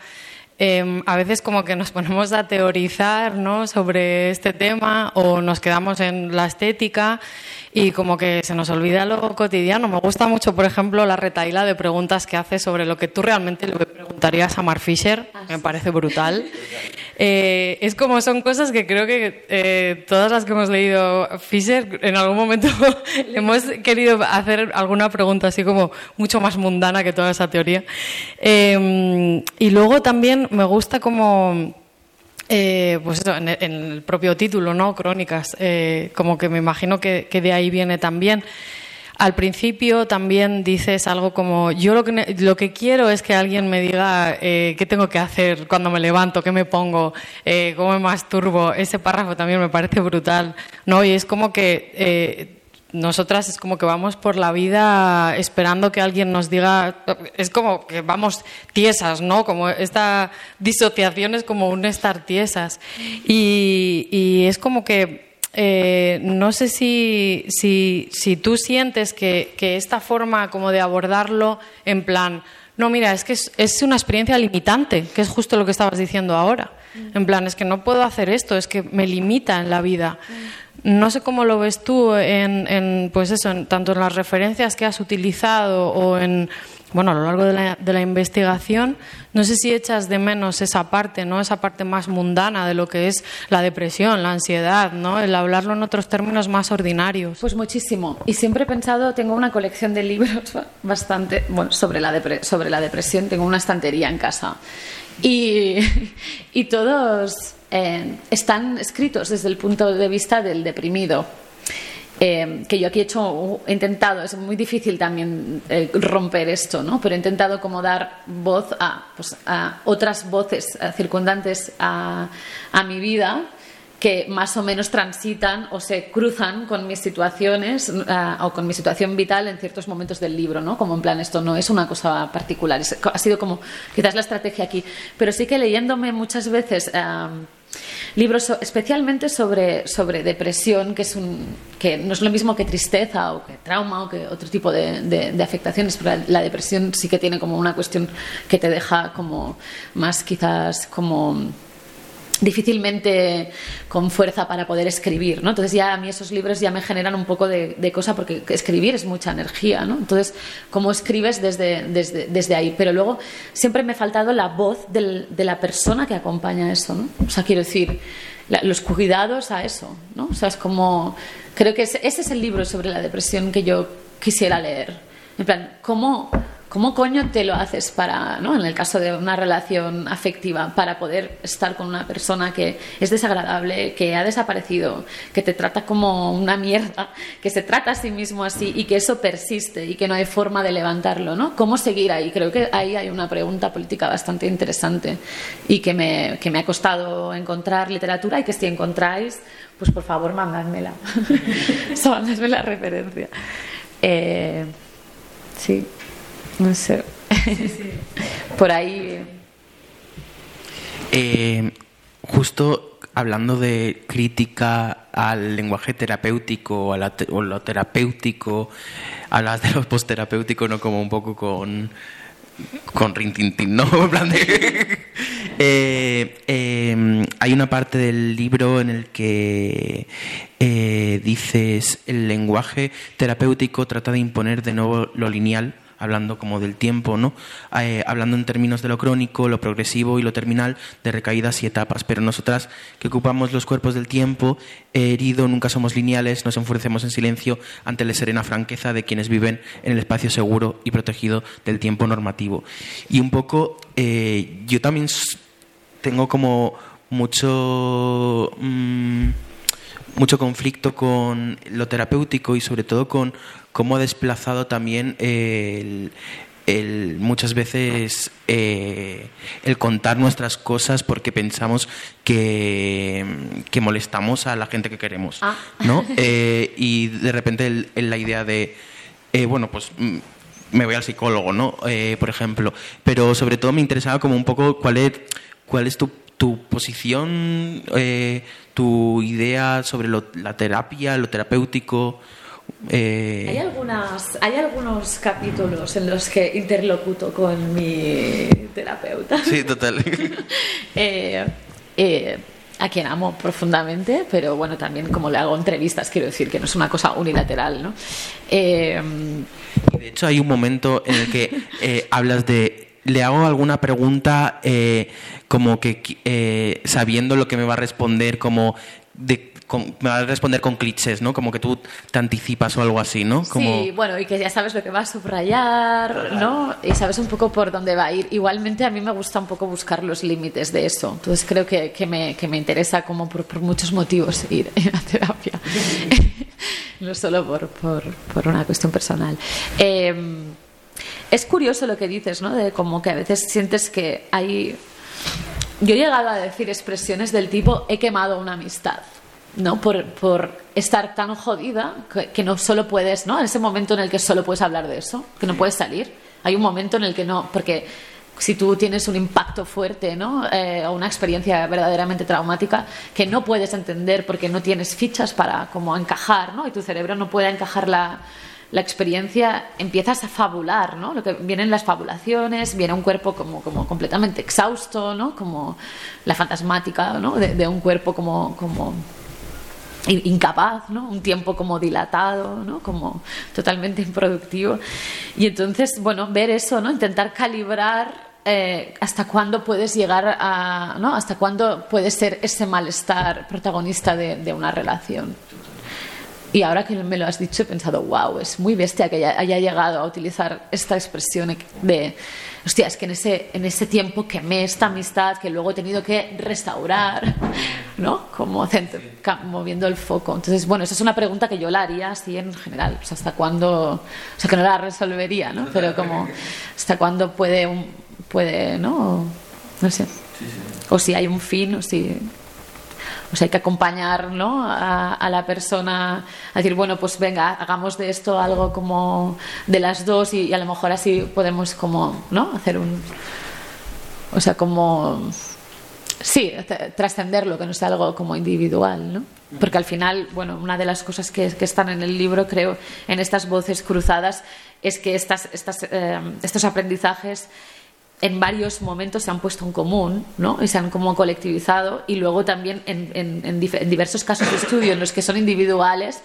[SPEAKER 6] eh, a veces como que nos ponemos a teorizar ¿no? sobre este tema o nos quedamos en la estética y como que se nos olvida lo cotidiano. Me gusta mucho, por ejemplo, la retaíla de preguntas que hace sobre lo que tú realmente le preguntarías a Mark Fisher, me parece brutal. Eh, es como son cosas que creo que eh, todas las que hemos leído Fisher, en algún momento hemos querido hacer alguna pregunta así como mucho más mundana que toda esa teoría. Eh, y luego también me gusta como eh, pues eso, en el, propio título, ¿no? Crónicas, eh, como que me imagino que, que, de ahí viene también. Al principio también dices algo como, yo lo que, lo que quiero es que alguien me diga eh, qué tengo que hacer cuando me levanto, qué me pongo, eh, cómo me masturbo. Ese párrafo también me parece brutal, ¿no? Y es como que eh, nosotras es como que vamos por la vida esperando que alguien nos diga, es como que vamos tiesas, ¿no? Como esta disociación es como un estar tiesas. Y, y es como que eh, no sé si, si, si tú sientes que, que, esta forma como de abordarlo en plan, no, mira, es que es, es una experiencia limitante, que es justo lo que estabas diciendo ahora. En plan, es que no puedo hacer esto, es que me limita en la vida. No sé cómo lo ves tú en, pues eso, en, tanto en las referencias que has utilizado o en bueno, a lo largo de la, de la, investigación, no sé si echas de menos esa parte, ¿no? Esa parte más mundana de lo que es la depresión, la ansiedad, ¿no? El hablarlo en otros términos más ordinarios.
[SPEAKER 7] Pues muchísimo. Y siempre he pensado, tengo una colección de libros bastante, bueno, sobre la, sobre la depresión, tengo una estantería en casa. Y, y todos eh, están escritos desde el punto de vista del deprimido. Eh, que yo aquí he hecho, he intentado, es muy difícil también eh, romper esto, ¿no? Pero he intentado como dar voz a, pues, a otras voces circundantes a, a, mi vida que más o menos transitan o se cruzan con mis situaciones uh, o con mi situación vital en ciertos momentos del libro, ¿no? Como en plan, esto no es una cosa particular, es, ha sido como quizás la estrategia aquí. Pero sí que leyéndome muchas veces... Uh, libros especialmente sobre, sobre depresión, que, es un, que no es lo mismo que tristeza o que trauma o que otro tipo de, afectaciones, pero la depresión sí que tiene como una cuestión que te deja como más quizás como difícilmente con fuerza para poder escribir, ¿no? Entonces ya a mí esos libros ya me generan un poco de, de cosa porque escribir es mucha energía, ¿no? Entonces, ¿cómo escribes desde, desde, desde ahí? Pero luego siempre me ha faltado la voz del, de la persona que acompaña eso, ¿no? O sea, quiero decir, la, los cuidados a eso, ¿no? O sea, es como... Creo que ese, ese es el libro sobre la depresión que yo quisiera leer. En plan, ¿cómo ¿Cómo coño te lo haces para, ¿no? en el caso de una relación afectiva, para poder estar con una persona que es desagradable, que ha desaparecido, que te trata como una mierda, que se trata a sí mismo así y que eso persiste y que no hay forma de levantarlo, ¿no? ¿Cómo seguir ahí? Creo que ahí hay una pregunta política bastante interesante y que me, que me ha costado encontrar literatura y que si encontráis, pues por favor mandádmela. mandadme la referencia. Eh, sí. No sé. Sí, sí. Por ahí.
[SPEAKER 8] Eh, justo hablando de crítica al lenguaje terapéutico o, a la te o lo terapéutico, hablas de lo posterapéutico, ¿no? Como un poco con con rintintín, ¿no? En plan de... eh, eh, hay una parte del libro en el que eh, dices el lenguaje terapéutico trata de imponer de nuevo lo lineal hablando como del tiempo, ¿no? Eh, hablando en términos de lo crónico, lo progresivo y lo terminal, de recaídas y etapas. Pero nosotras que ocupamos los cuerpos del tiempo, eh, herido, nunca somos lineales, nos enfurecemos en silencio ante la serena franqueza de quienes viven en el espacio seguro y protegido del tiempo normativo. Y un poco, eh, yo también tengo como mucho... Mmm, mucho conflicto con lo terapéutico y sobre todo con cómo ha desplazado también el, el, muchas veces eh, el contar nuestras cosas porque pensamos que, que, molestamos a la gente que queremos, ah. ¿no? Eh, y de repente el, el, la idea de, eh, bueno, pues me voy al psicólogo, ¿no? Eh, por ejemplo. Pero sobre todo me interesaba como un poco cuál es, cuál es tu, tu posición, eh, tu idea sobre lo, la terapia, lo terapéutico.
[SPEAKER 7] Eh... Hay, algunas, hay algunos capítulos en los que interlocuto con mi terapeuta.
[SPEAKER 8] Sí, total.
[SPEAKER 7] eh, eh, a quien amo profundamente, pero bueno, también como le hago entrevistas, quiero decir que no es una cosa unilateral, ¿no? Eh,
[SPEAKER 8] de hecho, hay un momento en el que hablas de le hago alguna pregunta eh, como que eh, sabiendo lo que me va a responder, como de, con, me va a responder con clichés, ¿no? Como que tú te anticipas o algo así, ¿no? Como...
[SPEAKER 7] Sí, bueno, y que ya sabes lo que va a subrayar, ¿no? Y sabes un poco por dónde va a ir. Igualmente a mí me gusta un poco buscar los límites de eso. Entonces creo que, que, me, que me interesa como por, por muchos motivos ir a terapia. no solo por, por, por una cuestión personal. Eh, es curioso lo que dices, ¿no? De como que a veces sientes que hay... Yo he llegado a decir expresiones del tipo he quemado una amistad, ¿no? Por, por estar tan jodida que, que, no solo puedes, ¿no? En ese momento en el que solo puedes hablar de eso, que no puedes salir. Hay un momento en el que no, porque si tú tienes un impacto fuerte, ¿no? Eh, o una experiencia verdaderamente traumática que no puedes entender porque no tienes fichas para como encajar, ¿no? Y tu cerebro no puede encajar la la experiencia empiezas a fabular, ¿no? Lo que vienen las fabulaciones, viene un cuerpo como, como completamente exhausto, ¿no? Como la fantasmática, ¿no? De, de un cuerpo como, como incapaz, ¿no? Un tiempo como dilatado, ¿no? Como totalmente improductivo. Y entonces, bueno, ver eso, ¿no? Intentar calibrar eh, hasta cuándo puedes llegar a, ¿no? Hasta cuándo puede ser ese malestar protagonista de, de una relación. Y ahora que me lo has dicho he pensado, wow, es muy bestia que haya, haya llegado a utilizar esta expresión de, hostia, es que en ese, en ese tiempo quemé esta amistad que luego he tenido que restaurar, ¿no? Como moviendo el foco. Entonces, bueno, esa es una pregunta que yo la haría así en general, o sea, hasta cuándo, o sea, que no la resolvería, ¿no? Pero como, hasta cuándo puede, un, puede, ¿no? No sé. O si hay un fin, o si sea, hay que acompañar ¿no? a, la persona a decir, bueno, pues venga, hagamos de esto algo como de las dos y, a lo mejor así podemos como, ¿no? Hacer un... O sea, como... Sí, trascenderlo, que no sea algo como individual, ¿no? Porque al final, bueno, una de las cosas que, que están en el libro, creo, en estas voces cruzadas, es que estas, estas, eh, estos aprendizajes en varios momentos se han puesto en común ¿no? y se han como colectivizado y luego también en, diversos casos de estudio en los que son individuales,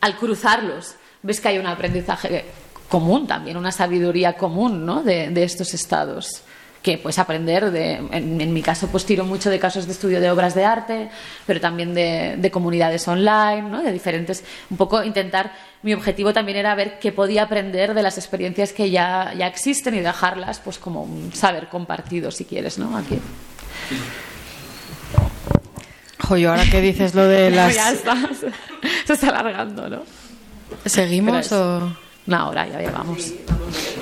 [SPEAKER 7] al cruzarlos ves que hay un aprendizaje común también, una sabiduría común ¿no? de estos estados que puedes aprender de, en, en mi caso pues tiro mucho de casos de estudio de obras de arte pero también de, de comunidades online ¿no? de diferentes un poco intentar mi objetivo también era ver qué podía aprender de las experiencias que ya, ya existen y dejarlas pues como un saber compartido si quieres ¿no? aquí
[SPEAKER 6] Jo, yo ahora que dices lo de las...
[SPEAKER 7] ya está se está alargando ¿no?
[SPEAKER 6] ¿Seguimos o...?
[SPEAKER 7] Una hora ya llevamos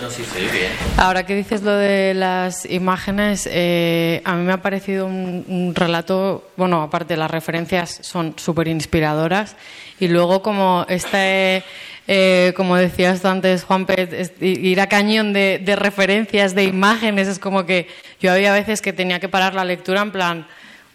[SPEAKER 8] No, sí, sí, bien.
[SPEAKER 6] Ahora que dices lo de las imágenes, eh, a mí me ha parecido un, un relato, bueno, aparte las referencias son súper inspiradoras y luego como este, eh, como decías tú antes, Juan Pérez, ir a cañón de, de referencias, de imágenes, es como que yo había veces que tenía que parar la lectura en plan...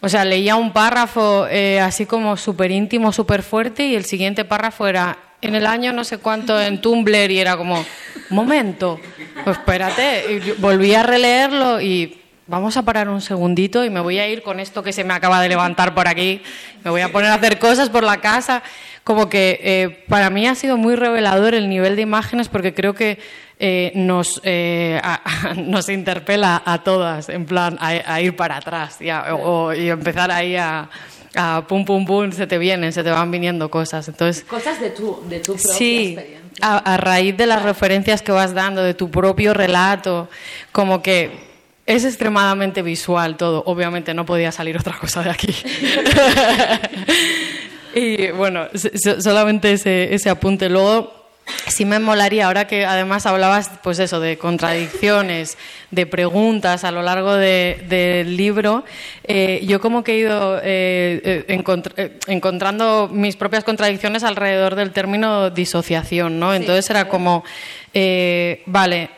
[SPEAKER 6] O sea, leía un párrafo eh, así como súper íntimo, súper fuerte y el siguiente párrafo era en el año no sé cuánto en Tumblr y era como, momento, pues espérate, y volví a releerlo y vamos a parar un segundito y me voy a ir con esto que se me acaba de levantar por aquí, me voy a poner a hacer cosas por la casa, como que eh, para mí ha sido muy revelador el nivel de imágenes porque creo que eh, nos, eh, nos interpela a todas, en plan, a, a ir para atrás y, o- y empezar ahí a, a pum, pum, pum, se te vienen, se te van viniendo cosas. Entonces,
[SPEAKER 7] cosas de tu, de tu propia
[SPEAKER 6] Sí,
[SPEAKER 7] experiencia
[SPEAKER 6] a, a raíz de las referencias que vas dando, de tu propio relato, como que es extremadamente visual todo. Obviamente no podía salir otra cosa de aquí. y bueno, so- so- solamente ese, ese apunte. Luego, sí me molaría, ahora que además hablabas, pues eso, de contradicciones, de preguntas a lo largo de- del libro, eh, yo como que he ido eh, eh, encontr- encontrando mis propias contradicciones alrededor del término disociación, ¿no? Entonces era como, eh, vale,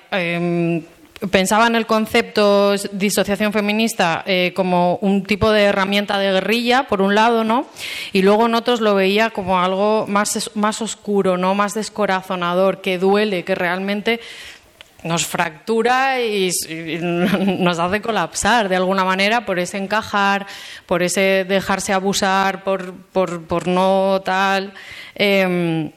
[SPEAKER 6] pensaba en el concepto disociación feminista eh, como un tipo de herramienta de guerrilla, por un lado, ¿no? Y luego en otros lo veía como algo más, más oscuro, ¿no? Más descorazonador, que duele, que realmente nos fractura y nos hace colapsar de alguna manera por ese encajar, por ese dejarse abusar, por, por, por no tal. Em,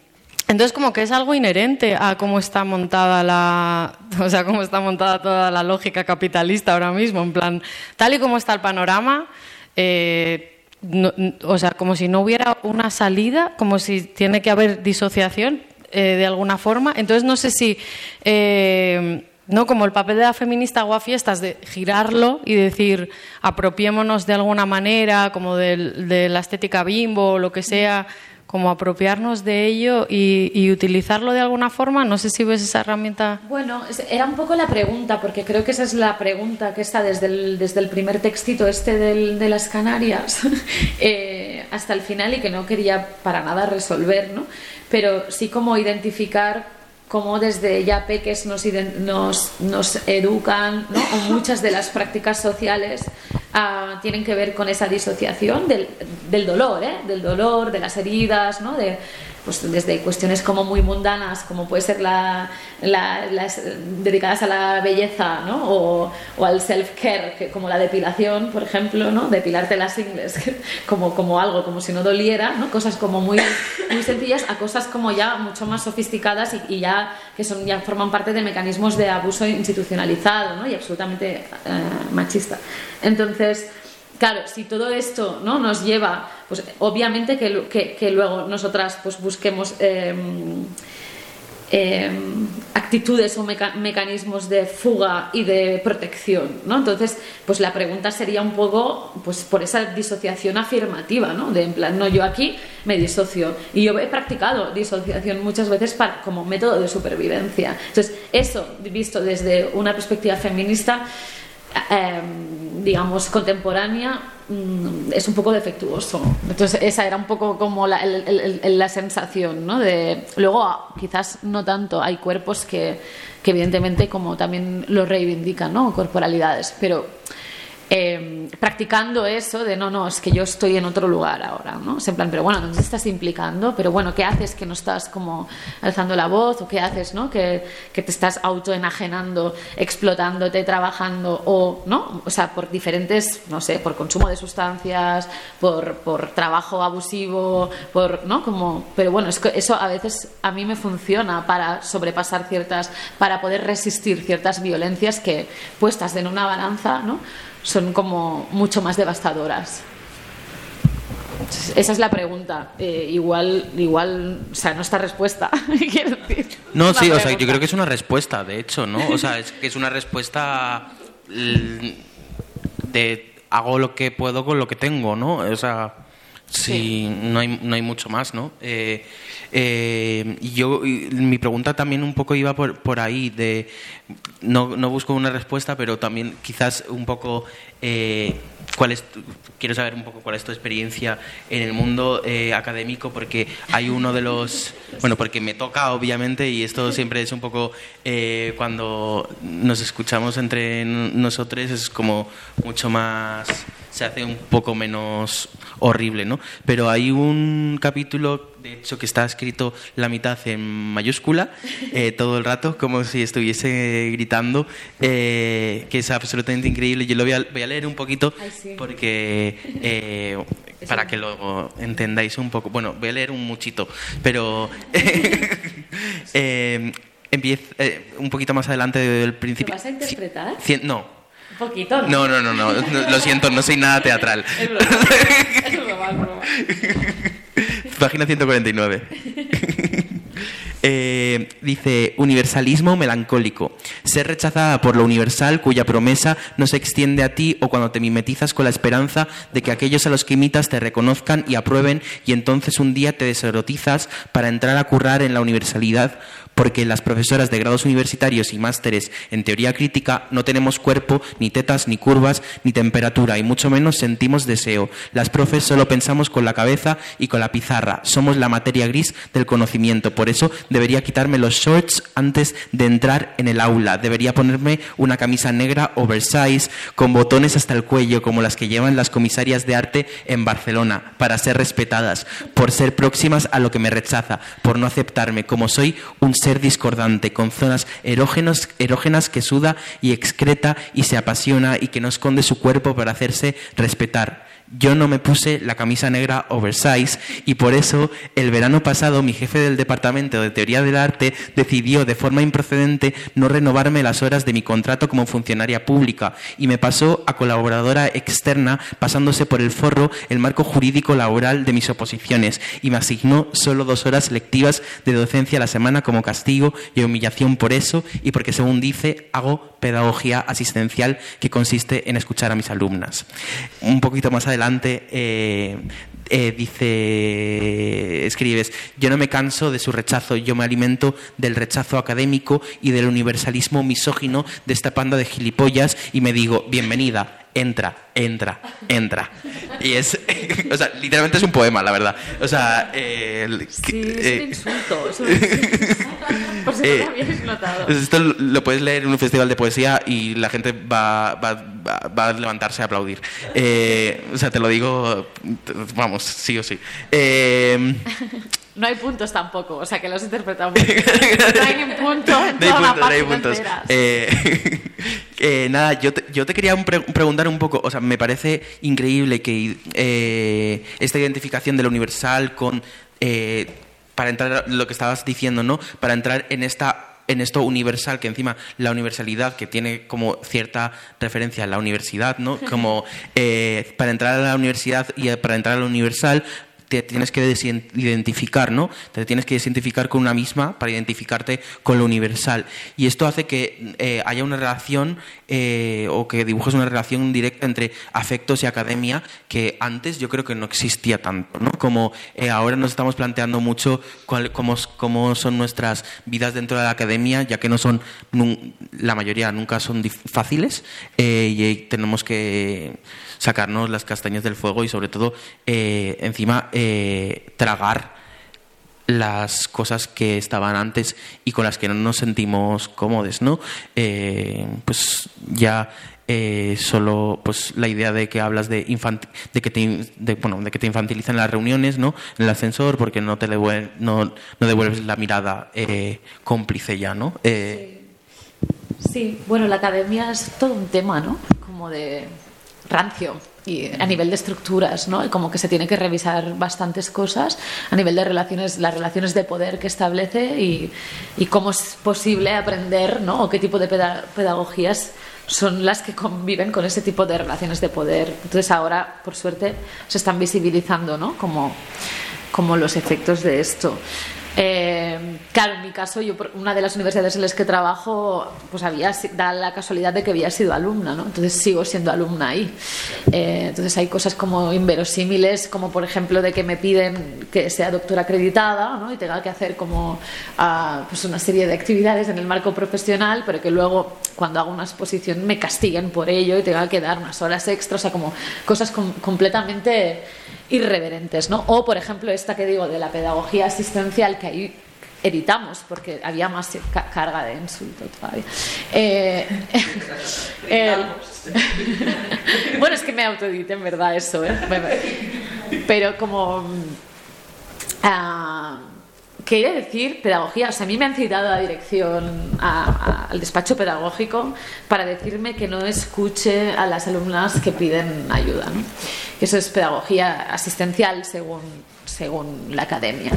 [SPEAKER 6] entonces, como que es algo inherente a cómo está montada la, o sea, cómo está montada toda la lógica capitalista ahora mismo, en plan, tal y como está el panorama, eh, no- o sea, como si no hubiera una salida, como si tiene que haber disociación eh, de alguna forma. Entonces, no sé si, eh, no, como el papel de la feminista guafiestas de girarlo y decir, apropiémonos de alguna manera, como del- de la estética bimbo o lo que sea como apropiarnos de ello y, y utilizarlo de alguna forma. No sé si ves esa herramienta.
[SPEAKER 7] Bueno, era un poco la pregunta, porque creo que esa es la pregunta que está desde el, primer textito este del- de las Canarias eh, hasta el final y que no quería para nada resolver, ¿no? Pero sí como identificar cómo desde ya peques nos, nos, nos educan, ¿no? O muchas de las prácticas sociales ah, tienen que ver con esa disociación del, del dolor, ¿eh? Del dolor, de las heridas, ¿no? De, pues desde cuestiones como muy mundanas, como puede ser la, dedicadas a la belleza, ¿no? O, o al self-care, como la depilación, por ejemplo, ¿no? Depilarte las ingles, como, como algo, como si no doliera, ¿no? Cosas como muy, muy sencillas a cosas como ya mucho más sofisticadas y, y ya que son, ya forman parte de mecanismos de abuso institucionalizado, ¿no? Y absolutamente eh, machista. Entonces, Claro, si todo esto ¿no? nos lleva, pues obviamente que, que- luego nosotras pues busquemos eh, eh, actitudes o meca- mecanismos de fuga y de protección, ¿no? Entonces, pues la pregunta sería un poco, pues por esa disociación afirmativa, ¿no? De en plan, no, yo aquí me disocio y yo he practicado disociación muchas veces para, como método de supervivencia. Entonces, eso visto desde una perspectiva feminista eh, digamos, contemporánea, mm, es un poco defectuoso. Entonces, esa era un poco como la, la sensación, ¿no? De, luego, ah, quizás no tanto, hay cuerpos que, que evidentemente como también lo reivindican, ¿no? Corporalidades, pero eh, practicando eso de no, no, es que yo estoy en otro lugar ahora, ¿no? Es en plan, pero bueno, ¿dónde estás implicando? Pero bueno, ¿qué haces que no estás como alzando la voz? ¿O qué haces, no? Que, que te estás autoenajenando, explotándote, trabajando, o, ¿no? O sea, por diferentes, no sé, por consumo de sustancias, por, por trabajo abusivo, por, ¿no? Como, pero bueno, es que eso a veces a mí me funciona para sobrepasar ciertas, para poder resistir ciertas violencias que puestas en una balanza, ¿no? Son como mucho más devastadoras. Esa es la pregunta. Eh, igual, igual, o sea, no está respuesta. Quiero decir.
[SPEAKER 8] No,
[SPEAKER 7] Una
[SPEAKER 8] sí, o sea, yo creo que es una respuesta, de hecho, ¿no? O sea, es que es una respuesta de hago lo que puedo con lo que tengo, ¿no? O sea, sí, no, hay, no hay mucho más, ¿no? Eh, eh, yo, mi pregunta también un poco iba por, por ahí, de no, no busco una respuesta, pero también quizás un poco eh, cuál es tu- quiero saber un poco cuál es tu experiencia en el mundo eh, académico porque hay uno de los bueno porque me toca obviamente y esto siempre es un poco eh, cuando nos escuchamos entre nosotros es como mucho más se hace un poco menos horrible, ¿no? Pero hay un capítulo, de hecho, que está escrito la mitad en mayúscula eh, todo el rato, como si estuviese gritando, eh, que es absolutamente increíble. Yo lo voy a, voy a leer un poquito
[SPEAKER 7] Ay, sí.
[SPEAKER 8] porque eh, para que lo entendáis un poco. Bueno, voy a leer un muchito, pero empieza un poquito más adelante del principio.
[SPEAKER 7] vas a interpretar?
[SPEAKER 8] Cien- no.
[SPEAKER 7] Poquito.
[SPEAKER 8] No, no, no, no, no, lo siento, no soy nada teatral.
[SPEAKER 7] Es broma. Es broma, es broma.
[SPEAKER 8] Página 149. Eh, dice, universalismo melancólico. Ser rechazada por lo universal cuya promesa no se extiende a ti o cuando te mimetizas con la esperanza de que aquellos a los que imitas te reconozcan y aprueben y entonces un día te deserotizas para entrar a currar en la universalidad porque las profesoras de grados universitarios y másteres en teoría crítica no tenemos cuerpo, ni tetas, ni curvas, ni temperatura, y mucho menos sentimos deseo. Las profes solo pensamos con la cabeza y con la pizarra. Somos la materia gris del conocimiento. Por eso debería quitarme los shorts antes de entrar en el aula. Debería ponerme una camisa negra oversize con botones hasta el cuello, como las que llevan las comisarias de arte en Barcelona, para ser respetadas, por ser próximas a lo que me rechaza, por no aceptarme como soy un ser discordante, con zonas erógenos, erógenas que suda y excreta y se apasiona y que no esconde su cuerpo para hacerse respetar. Yo no me puse la camisa negra oversize y por eso el verano pasado mi jefe del departamento de teoría del arte decidió de forma improcedente no renovarme las horas de mi contrato como funcionaria pública y me pasó a colaboradora externa pasándose por el forro el marco jurídico laboral de mis oposiciones y me asignó solo dos horas lectivas de docencia a la semana como castigo y humillación por eso y porque según dice hago pedagogía asistencial que consiste en escuchar a mis alumnas. Un poquito más adelante eh, eh, dice, escribes, yo no me canso de su rechazo, yo me alimento del rechazo académico y del universalismo misógino de esta panda de gilipollas y me digo, bienvenida, entra, entra, entra. Y es, o sea, literalmente es un poema, la verdad. O sea, eh, el-
[SPEAKER 7] Sí, es
[SPEAKER 8] eh,
[SPEAKER 7] un insulto. Es un insulto. Por si no
[SPEAKER 8] Eh,
[SPEAKER 7] lo habíais notado.
[SPEAKER 8] pues esto lo puedes leer en un festival de poesía y la gente va, va, va- va a levantarse a aplaudir. Eh, o sea, te lo digo, vamos, sí o sí.
[SPEAKER 7] No hay puntos tampoco, o sea que lo has interpretado muy bien. No hay ni punto en
[SPEAKER 8] No hay
[SPEAKER 7] toda la
[SPEAKER 8] puntos, no hay puntos. Eh, eh, nada, yo te, yo te quería un pre- preguntar un poco, o sea, me parece increíble que eh, esta identificación de lo universal con, para entrar lo que estabas diciendo, ¿no? Para entrar en esta en esto universal, que encima la universalidad, que tiene como cierta referencia a la universidad, ¿no? Como eh, para entrar a la universidad y para entrar a lo universal te tienes que identificar, ¿no? Te tienes que identificar con una misma para identificarte con lo universal. Y esto hace que eh, haya una relación eh, o que dibujes una relación directa entre afectos y academia que antes yo creo que no existía tanto, ¿no? Como eh, ahora nos estamos planteando mucho cuál- cómo, cómo son nuestras vidas dentro de la academia, ya que no son, la mayoría nunca son fáciles eh, y tenemos que sacarnos las castañas del fuego y sobre todo encima eh, tragar las cosas que estaban antes y con las que no nos sentimos cómodos, ¿no? Eh, pues ya eh, solo pues la idea de que hablas de de que te bueno de que te infantilizan las reuniones, ¿no? En el ascensor porque no te no, no devuelves la mirada eh, cómplice ya, ¿no? Eh,
[SPEAKER 7] Sí, bueno, la academia es todo un tema, ¿no? Como de rancio y a nivel de estructuras, ¿no? Y como que se tiene que revisar bastantes cosas a nivel de relaciones, las relaciones de poder que establece y, y cómo es posible aprender, ¿no? O qué tipo de peda- pedagogías son las que conviven con ese tipo de relaciones de poder. Entonces ahora, por suerte, se están visibilizando, ¿no? Como, como los efectos de esto. Eh, claro, en mi caso, yo por una de las universidades en las que trabajo, pues había da la casualidad de que había sido alumna, ¿no? Entonces sigo siendo alumna ahí. Eh, entonces hay cosas como inverosímiles, como por ejemplo de que me piden que sea doctora acreditada, ¿no? Y tenga que hacer como ah, pues una serie de actividades en el marco profesional, pero que luego cuando hago una exposición me castiguen por ello y tenga que dar unas horas extras, o sea, como cosas com- completamente irreverentes, ¿no? O, por ejemplo, esta que digo de la pedagogía asistencial que ahí editamos porque había más ca- carga de insulto todavía. Eh, bueno, es que me autoedité en verdad eso, ¿eh? Pero como... ah, Quería decir pedagogía, o sea, a mí me han citado a la dirección, al despacho pedagógico, para decirme que no escuche a las alumnas que piden ayuda. ¿no? Eso es pedagogía asistencial según, según la academia.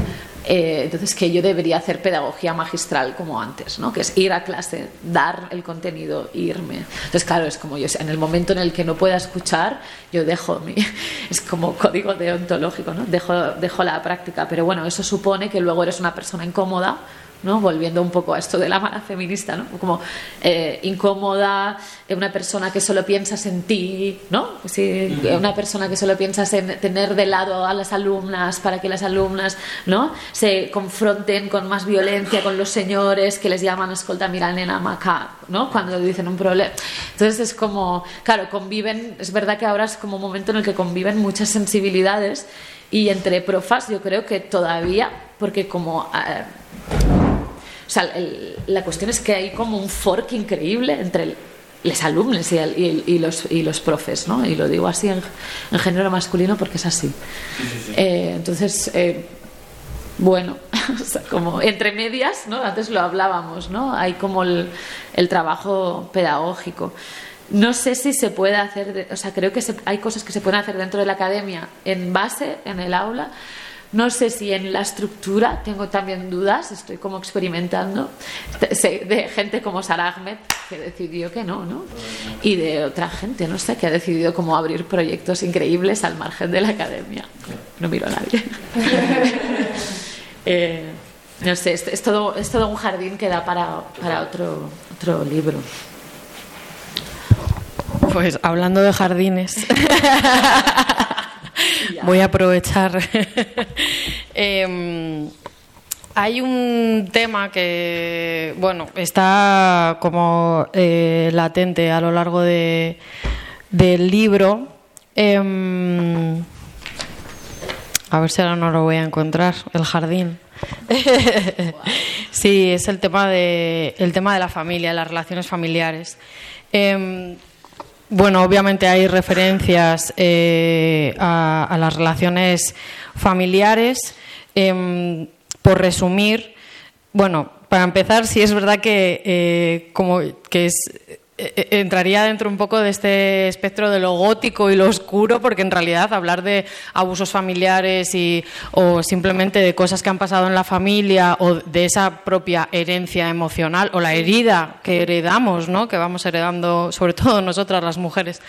[SPEAKER 7] Eh, entonces, que yo debería hacer pedagogía magistral como antes, ¿no? que es ir a clase, dar el contenido, irme. Entonces, claro, es como yo, en el momento en el que no pueda escuchar, yo dejo mi. Es como código deontológico, ¿no? dejo, dejo la práctica. Pero bueno, eso supone que luego eres una persona incómoda. ¿No? Volviendo un poco a esto de la mala feminista, ¿no? Como eh, incómoda, eh, una persona que solo piensas en ti, ¿no? Sí, una persona que solo piensas en tener de lado a las alumnas para que las alumnas, ¿no? Se confronten con más violencia con los señores que les llaman escolta mira nena maca, ¿no? Cuando dicen un problema. Entonces es como, claro, conviven, es verdad que ahora es como un momento en el que conviven muchas sensibilidades y entre profas yo creo que todavía, porque como... eh, sea, el- la cuestión es que hay como un fork increíble entre los alumnos y, el- y y los, y los profes, ¿no? Y lo digo así en, en género masculino porque es así. Eh, entonces, eh, bueno, o sea, como entre medias, ¿no? Antes lo hablábamos, ¿no? Hay como el, el trabajo pedagógico. No sé si se puede hacer, de- o sea, creo que se- hay cosas que se pueden hacer dentro de la academia en base, en el aula. No sé si en la estructura, tengo también dudas, estoy como experimentando, de, gente como Sara Ahmed, que decidió que no, ¿no? Y de otra gente, no sé, que ha decidido como abrir proyectos increíbles al margen de la academia. No miro a nadie. Eh, no sé, es, es todo, es todo un jardín que da para, para otro, otro libro.
[SPEAKER 6] Pues hablando de jardines, voy a aprovechar. Em, hay un tema que, bueno, está como eh, latente a lo largo de, del libro. Em, a ver si ahora no lo voy a encontrar, el jardín. sí, es el tema de el tema de la familia, las relaciones familiares. Em, bueno, obviamente hay referencias eh, a, las relaciones familiares. Em, por resumir, bueno, para empezar, sí es verdad que, eh, como que es entraría dentro un poco de este espectro de lo gótico y lo oscuro, porque en realidad hablar de abusos familiares y, o simplemente de cosas que han pasado en la familia o de esa propia herencia emocional o la herida que heredamos, ¿no? que vamos heredando, sobre todo nosotras las mujeres.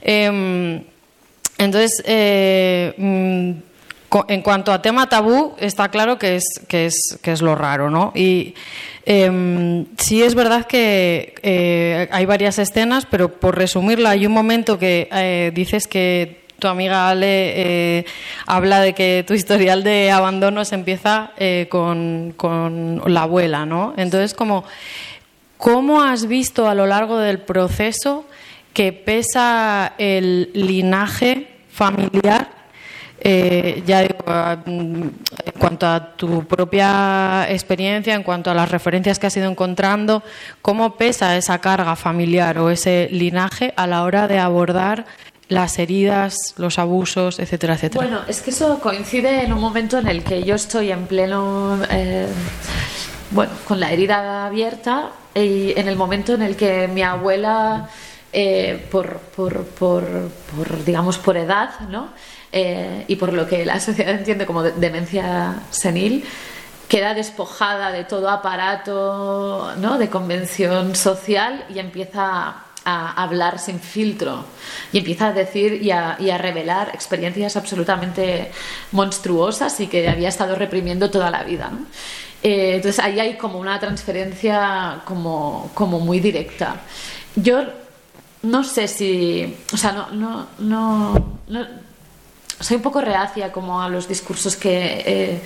[SPEAKER 6] Em, entonces, eh, mm, en cuanto a tema tabú, está claro que es, que es, que es lo raro, ¿no? Y eh, sí es verdad que eh, hay varias escenas, pero por resumirla, hay un momento que eh, dices que tu amiga Ale eh, habla de que tu historial de abandono se empieza con, con, la abuela, ¿no? Entonces, como, ¿cómo has visto a lo largo del proceso que pesa el linaje familiar eh, ya digo, en cuanto a tu propia experiencia, en cuanto a las referencias que has ido encontrando, ¿cómo pesa esa carga familiar o ese linaje a la hora de abordar las heridas, los abusos, etcétera, etcétera?
[SPEAKER 7] Bueno, es que eso coincide en un momento en el que yo estoy en pleno, eh, bueno, con la herida abierta y en el momento en el que mi abuela, eh, por, por, por, por, digamos, por edad, ¿no? Eh, y por lo que la sociedad entiende como demencia senil, queda despojada de todo aparato ¿no? de convención social y empieza a hablar sin filtro y empieza a decir y a, revelar experiencias absolutamente monstruosas y que había estado reprimiendo toda la vida. Eh, entonces ahí hay como una transferencia como muy directa. Yo no sé si, o sea, no, no, no soy un poco reacia como a los discursos que eh,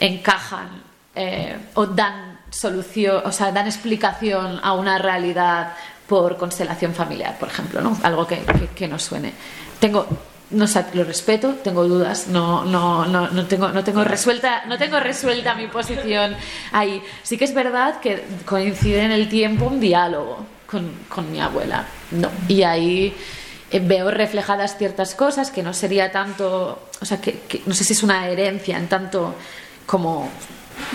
[SPEAKER 7] encajan eh, o dan solución, o sea, dan explicación a una realidad por constelación familiar, por ejemplo, ¿no? Algo que, que, nos suene. Tengo no sé, lo respeto, tengo dudas, no, no, no, no, tengo, no, tengo resuelta, no tengo resuelta mi posición ahí. Sí que es verdad que coincide en el tiempo un diálogo con, con mi abuela. No. Y ahí veo reflejadas ciertas cosas que no sería tanto, o sea, que, no sé si es una herencia en tanto como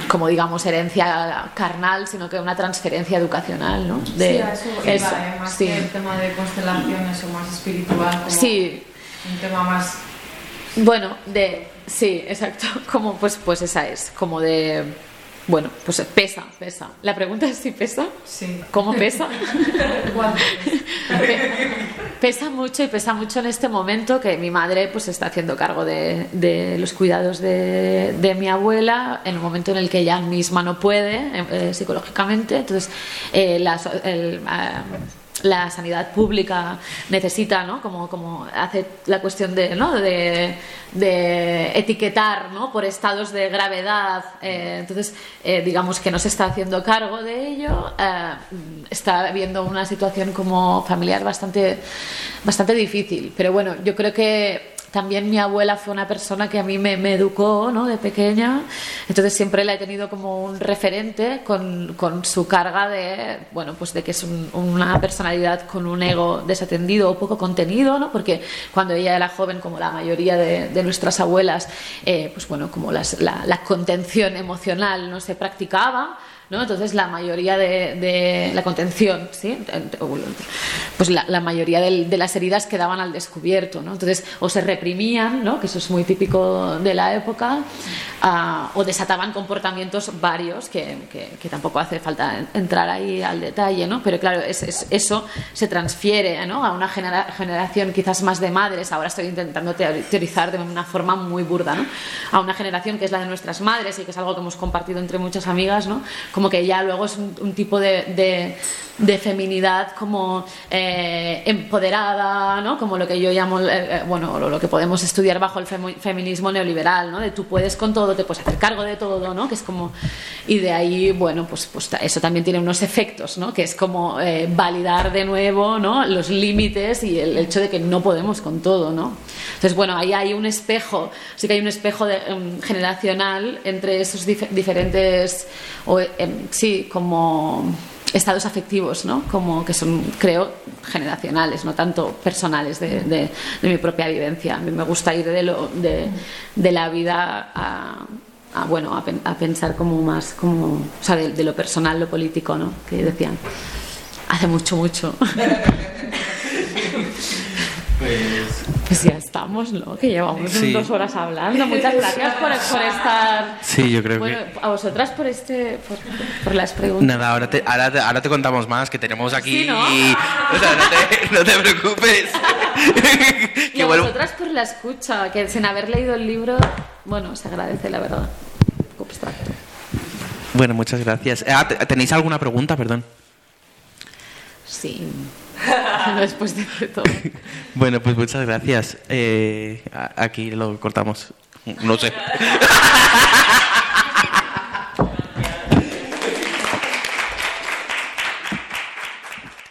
[SPEAKER 7] como digamos herencia carnal, sino que una transferencia educacional, ¿no?
[SPEAKER 6] De, sí, eso, ¿eh? más que el tema de constelaciones o más espiritual.
[SPEAKER 7] sí.
[SPEAKER 6] Un tema más.
[SPEAKER 7] Bueno, de sí, exacto. Como pues pues esa es, como de bueno, pues pesa, pesa. La pregunta es si pesa.
[SPEAKER 6] Sí.
[SPEAKER 7] ¿Cómo pesa? pesa mucho y pesa mucho en este momento que mi madre pues está haciendo cargo de, los cuidados de, mi abuela en un momento en el que ella misma no puede eh, psicológicamente. Entonces, eh, el, ah, la sanidad pública necesita, ¿no? Como, como hace la cuestión de, ¿no? de, etiquetar ¿no? por estados de gravedad. Eh, entonces, eh, digamos que no se está haciendo cargo de ello. Eh, está viendo una situación como familiar bastante, bastante difícil. Pero bueno, yo creo que también mi abuela fue una persona que a mí me, educó ¿no? de pequeña, entonces siempre la he tenido como un referente con, con su carga de, bueno, pues de que es una personalidad con un ego desatendido o poco contenido, ¿no? porque cuando ella era joven, como la mayoría de, nuestras abuelas, eh, pues bueno, como las, la, la contención emocional no se practicaba, ¿no? Entonces la mayoría de, la contención, ¿sí? Pues la, mayoría de, las heridas quedaban al descubierto, ¿no? Entonces o se reprimían, ¿no? Que eso es muy típico de la época, ah, o desataban comportamientos varios, que, tampoco hace falta entrar ahí al detalle, ¿no? Pero claro, es, eso se transfiere a una generación quizás más de madres, ahora estoy intentando teorizar de una forma muy burda, ¿no? A una generación que es la de nuestras madres y que es algo que hemos compartido entre muchas amigas, ¿no? Como que ya luego es un, tipo de, de, feminidad como eh, empoderada, ¿no? Como lo que yo llamo, eh, eh, bueno, lo, que podemos estudiar bajo el feminismo neoliberal, ¿no? De tú puedes con todo, te puedes hacer cargo de todo, ¿no? Que es como... Y de ahí, bueno, pues, pues eso también tiene unos efectos, ¿no? Que es como validar de nuevo, ¿no? Los límites y el, hecho de que no podemos con todo, ¿no? Entonces, bueno, ahí hay un espejo, sí que hay un espejo em, generacional entre esos diferentes... Em, sí, como estados afectivos, ¿no? Como que son, creo, generacionales, no tanto personales de, mi propia vivencia. A mí me gusta ir de, lo, de, la vida a, bueno, a, pen- a pensar como más, como, de lo personal, lo político, ¿no? Que decían, hace mucho, mucho. Pues ya estamos, ¿no? Que llevamos
[SPEAKER 8] Sí.
[SPEAKER 7] dos horas hablando. Muchas gracias por, por estar.
[SPEAKER 8] Sí, yo creo
[SPEAKER 7] Bueno,
[SPEAKER 8] que...
[SPEAKER 7] a vosotras por este, por, por las preguntas.
[SPEAKER 8] Nada, ahora te, ahora, te, ahora te contamos más, que tenemos aquí...
[SPEAKER 7] Sí, ¿no?
[SPEAKER 8] O sea, no te, no te preocupes.
[SPEAKER 7] Y
[SPEAKER 8] que
[SPEAKER 7] a vosotras por la escucha, que sin haber leído el libro, bueno, se agradece, la verdad. Abstracto.
[SPEAKER 8] Bueno, muchas gracias. Ah, ¿te- ¿Tenéis alguna pregunta? Perdón.
[SPEAKER 7] Sí. Después de todo.
[SPEAKER 8] Bueno, pues muchas gracias. Eh, aquí lo cortamos. No sé.